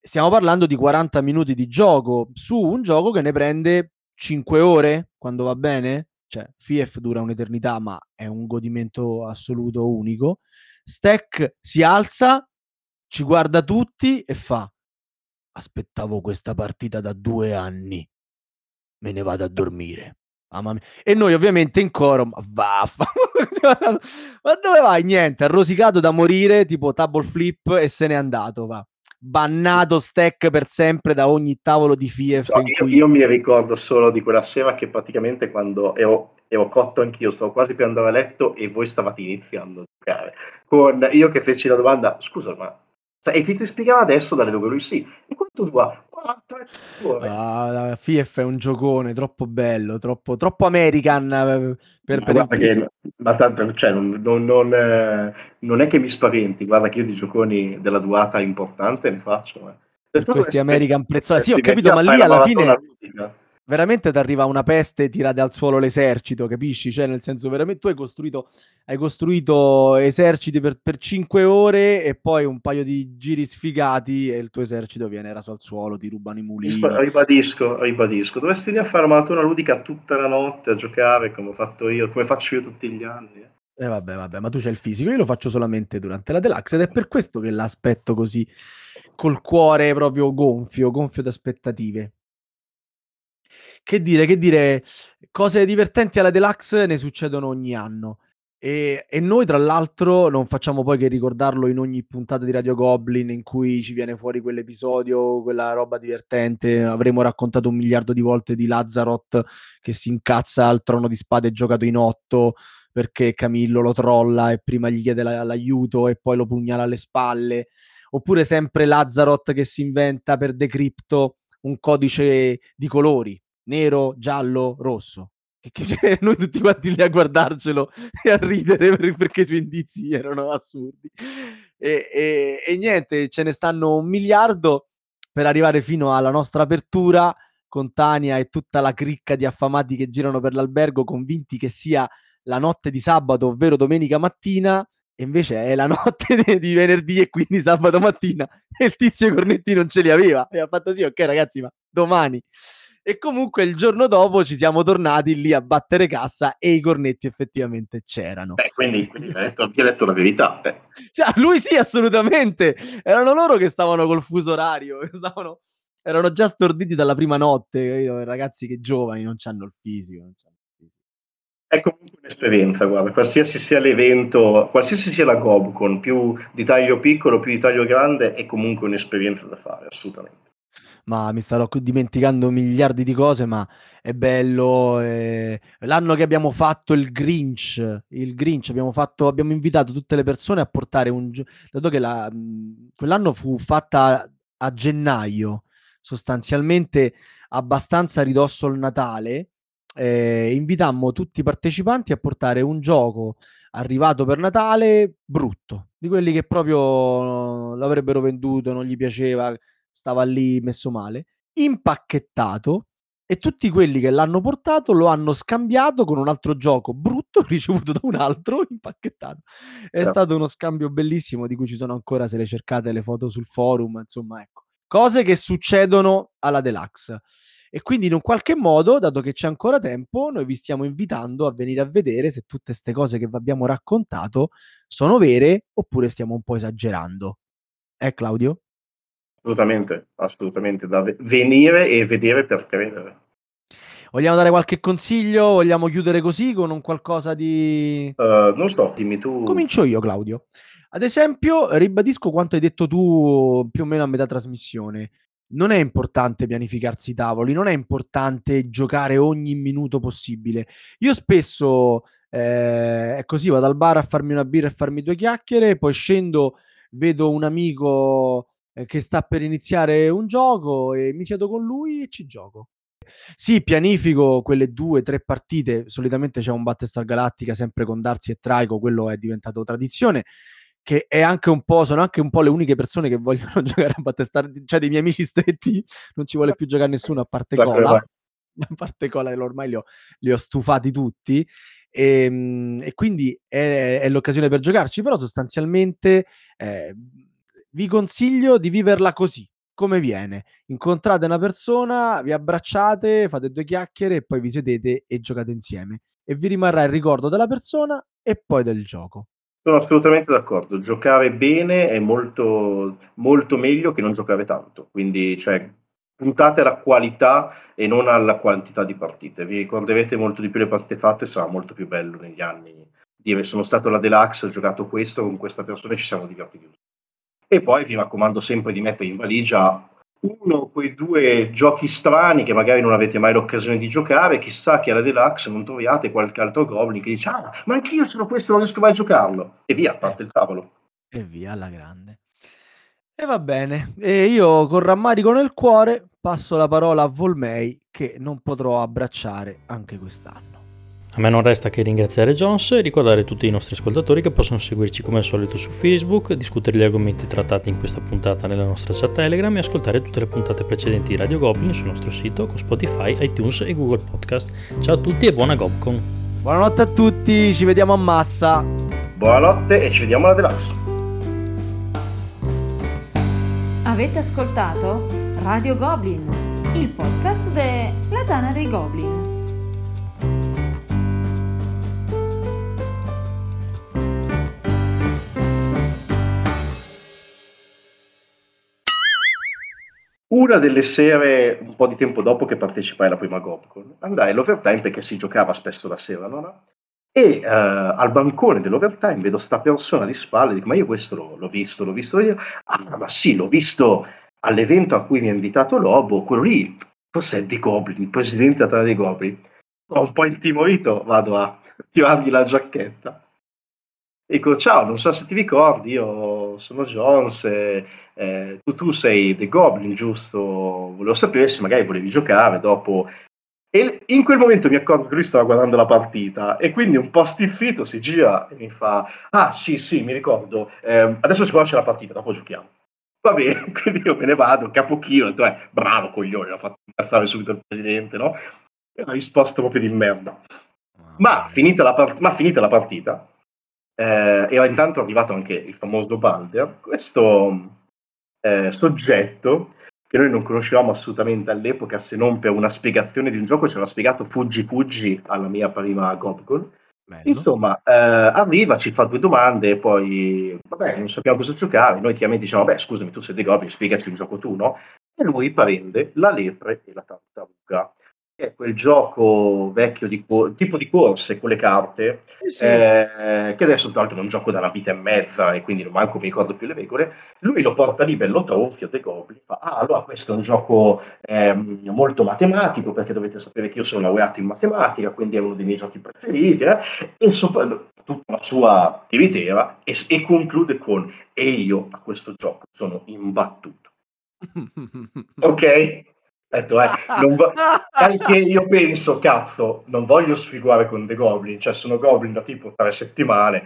Stiamo parlando di 40 minuti di gioco su un gioco che ne prende 5 ore, quando va bene. cioè FIEF dura un'eternità, ma è un godimento assoluto unico. Stack si alza, ci guarda tutti e fa: "Aspettavo questa partita da 2 anni. Me ne vado a dormire." Mia. E noi ovviamente in coro: "Ma vaffa ma dove vai?" Niente, ha rosicato da morire, tipo table flip e se n'è andato, va. Bannato Stack per sempre da ogni tavolo di FIEF No, in io, cui io mi ricordo solo di quella sera che praticamente quando ero, ero cotto anch'io, stavo quasi per andare a letto e voi stavate iniziando a giocare. Con io che feci la domanda, scusa, ma e ti, ti spiegava adesso dalle dove lui sì. E quanto dura? 4 ore. Ah, FIEF è un giocone troppo bello, troppo, troppo American eh, per, per che ma tanto, cioè, non, non- non, eh, non è che mi spaventi, guarda che io di gioconi della durata importante ne faccio. eh. questi American prezzolati. Sì, ho capito, ma lì la alla fine ludica. Veramente ti arriva una peste e tirate al suolo l'esercito, capisci? Cioè, nel senso, veramente tu hai costruito, hai costruito eserciti per, per 5 ore e poi un paio di giri sfigati e il tuo esercito viene raso al suolo, ti rubano i mulini. Ribadisco, ribadisco, dovresti lì a fare maratona ludica tutta la notte a giocare come ho fatto io, come faccio io tutti gli anni. eh. E vabbè, vabbè, ma tu c'hai il fisico, io lo faccio solamente durante la deluxe ed è per questo che l'aspetto così col cuore proprio gonfio, gonfio d'aspettative. Che dire, che dire, cose divertenti alla deluxe ne succedono ogni anno. E, e noi, tra l'altro, non facciamo poi che ricordarlo in ogni puntata di Radio Goblin in cui ci viene fuori quell'episodio, quella roba divertente. Avremo raccontato un miliardo di volte di Lazarot che si incazza al trono di spade giocato in otto perché Camillo lo trolla e prima gli chiede la- l'aiuto e poi lo pugnala alle spalle. Oppure sempre Lazarot che si inventa per Decrypto un codice di colori nero, giallo, rosso. E che cioè, noi tutti quanti lì a guardarcelo e a ridere per- perché i suoi indizi erano assurdi. E, e- e niente, ce ne stanno un miliardo per arrivare fino alla nostra apertura con Tania e tutta la cricca di affamati che girano per l'albergo, convinti che sia la notte di sabato, ovvero domenica mattina, e invece è la notte di venerdì e quindi sabato mattina e il tizio cornetti non ce li aveva e ha fatto sì ok ragazzi ma domani e comunque il giorno dopo ci siamo tornati lì a battere cassa e i cornetti effettivamente c'erano Beh, quindi, quindi hai detto, hai detto la verità. eh. Ah, lui sì assolutamente erano loro che stavano col fuso orario stavano- erano già storditi dalla prima notte capito? ragazzi che giovani non hanno il fisico, non c'hanno il fisico. È comunque un'esperienza, guarda, qualsiasi sia l'evento, qualsiasi sia la Gobcon, più di taglio piccolo, più di taglio grande, è comunque un'esperienza da fare, assolutamente. Ma mi starò dimenticando miliardi di cose, ma è bello. eh, L'anno che abbiamo fatto il Grinch, il Grinch abbiamo, fatto, abbiamo invitato tutte le persone a portare un... Dato che la, quell'anno fu fatta a gennaio, sostanzialmente abbastanza ridosso al Natale, eh, invitammo tutti i partecipanti a portare un gioco arrivato per Natale brutto, di quelli che proprio l'avrebbero venduto, non gli piaceva, stava lì messo male, impacchettato e tutti quelli che l'hanno portato lo hanno scambiato con un altro gioco brutto ricevuto da un altro impacchettato. È Però- stato uno scambio bellissimo di cui ci sono ancora, se le cercate le foto sul forum, insomma, ecco. Cose che succedono alla Deluxe. E quindi in un qualche modo, dato che c'è ancora tempo, noi vi stiamo invitando a venire a vedere se tutte queste cose che vi abbiamo raccontato sono vere oppure stiamo un po' esagerando. Eh Claudio? Assolutamente, assolutamente, da ve- venire e vedere per credere. Vogliamo dare qualche consiglio? Vogliamo chiudere così con un qualcosa di... Eh, non so, dimmi tu. Comincio io, Claudio. Ad esempio, ribadisco quanto hai detto tu più o meno a metà trasmissione. Non è importante pianificarsi i tavoli, non è importante giocare ogni minuto possibile. Io spesso eh, è così, vado al bar a farmi una birra e farmi due chiacchiere, poi scendo, vedo un amico eh, che sta per iniziare un gioco e mi siedo con lui e ci gioco. Sì, pianifico quelle due, tre partite. Solitamente c'è un Battlestar Galactica sempre con Darsi e Traico, quello è diventato tradizione. Che è anche un po', sono anche un po' le uniche persone che vogliono giocare a Battlestar, cioè dei miei amici stretti, non ci vuole più giocare nessuno a parte Da Cola. A parte Cola, che ormai li ho, li ho stufati tutti. E, e quindi è, è l'occasione per giocarci, però sostanzialmente eh, vi consiglio di viverla così, come viene. Incontrate una persona, vi abbracciate, fate due chiacchiere e poi vi sedete e giocate insieme. e vi rimarrà il ricordo della persona e poi del gioco. Sono assolutamente d'accordo. Giocare bene è molto, molto meglio che non giocare tanto. Quindi, cioè, puntate alla qualità e non alla quantità di partite. Vi ricorderete molto di più le partite fatte, sarà molto più bello negli anni dire sono stato alla Deluxe, ho giocato questo con questa persona e ci siamo divertiti. E poi vi raccomando sempre di mettere in valigia uno o quei due giochi strani che magari non avete mai l'occasione di giocare, chissà che alla Deluxe non troviate qualche altro Goblin che dice ah, ma anch'io sono questo, non riesco mai a giocarlo. E via, parte il tavolo. E via alla grande. E va bene, e io con rammarico nel cuore passo la parola a Volmei che non potrò abbracciare anche quest'anno. A me non resta che ringraziare Jones e ricordare tutti i nostri ascoltatori che possono seguirci come al solito su Facebook, discutere gli argomenti trattati in questa puntata nella nostra chat Telegram e ascoltare tutte le puntate precedenti di Radio Goblin sul nostro sito con Spotify, iTunes e Google Podcast. Ciao a tutti e buona Gobcon! Buonanotte a tutti, ci vediamo a massa! Buonanotte e ci vediamo alla Deluxe! Avete ascoltato Radio Goblin, il podcast della Tana dei Goblin. Una delle sere, un po' di tempo dopo che partecipai alla prima Gobcon, andai all'overtime perché si giocava spesso la sera, no? E uh, al bancone dell'overtime vedo sta persona di spalle, dico ma io questo l'ho, l'ho visto, l'ho visto io. Ah ma sì, l'ho visto all'evento a cui mi ha invitato Lobo, quello lì, cos'è The Goblin, il presidente della dei Goblin. Ho un po' intimorito, vado a tirargli la giacchetta. Dico, ciao, non so se ti ricordi, io sono Jones, eh, eh, tu, tu, sei The Goblin, giusto? Volevo sapere se magari volevi giocare dopo. E in quel momento mi accorgo che lui stava guardando la partita e quindi un po' stiffito si gira e mi fa, ah sì sì, mi ricordo, eh, adesso ci conosce la partita, dopo giochiamo. Va bene, quindi io me ne vado, capochino, detto, eh, bravo coglione, l'ha fatto incazzare subito il presidente, no? E una risposta proprio di merda. Ma finita la, part- ma finita la partita, eh, era intanto arrivato anche il famoso Balder, questo eh, soggetto che noi non conoscevamo assolutamente all'epoca se non per una spiegazione di un gioco, ci aveva spiegato Fuggi Fuggi alla mia prima Gobcon. Insomma, eh, arriva, ci fa due domande e poi, vabbè, non sappiamo cosa giocare. Noi chiaramente diciamo, vabbè, scusami, tu sei dei Goblin, spiegaci il gioco tu, no? E lui prende la lepre e la tartaruga è quel gioco vecchio di tipo di corse con le carte, eh sì. eh, che adesso tra l'altro è un gioco da una vita e mezza e quindi non manco mi ricordo più le regole, lui lo porta lì bello tronfio, De Goblin, fa, ah allora questo è un gioco eh, molto matematico perché dovete sapere che io sono laureato in matematica, quindi è uno dei miei giochi preferiti, eh, e sopra tutta la sua tiritera e, e conclude con, e io a questo gioco sono imbattuto. ok? Detto, eh, vo- anche io penso, cazzo, non voglio sfigurare con The Goblin, cioè sono Goblin da tipo tre settimane,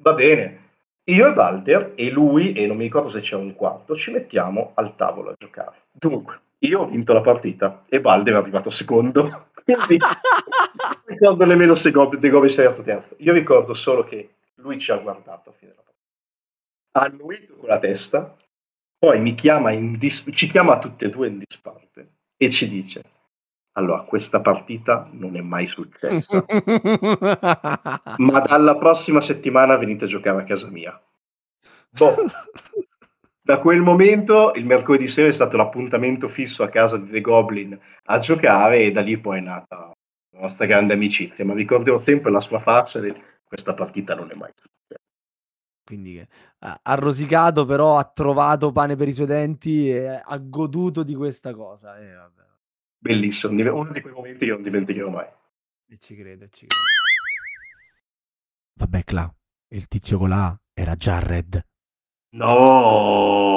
va bene. Io e Balder e lui, e non mi ricordo se c'è un quarto, ci mettiamo al tavolo a giocare. Dunque, io ho vinto la partita e Balder è arrivato secondo, quindi non ricordo nemmeno se Goblin, The Goblin sei arrivato terzo. Io ricordo solo che lui ci ha guardato a fine della partita. Ha annuito con la testa, poi mi chiama in dis- ci chiama tutte e due in disparte e ci dice: Allora, questa partita non è mai successa, ma dalla prossima settimana venite a giocare a casa mia. Boh. Da quel momento il mercoledì sera è stato l'appuntamento fisso a casa di The Goblin a giocare e da lì poi è nata la nostra grande amicizia. Ma ricorderò sempre la sua faccia e questa partita non è mai successa. Quindi ha rosicato, però ha trovato pane per i suoi denti e ha goduto di questa cosa. Eh, vabbè. Bellissimo, uno di quei momenti che non dimenticherò mai. E ci credo, ci credo. Vabbè, Cla, il tizio con la era Jared. No!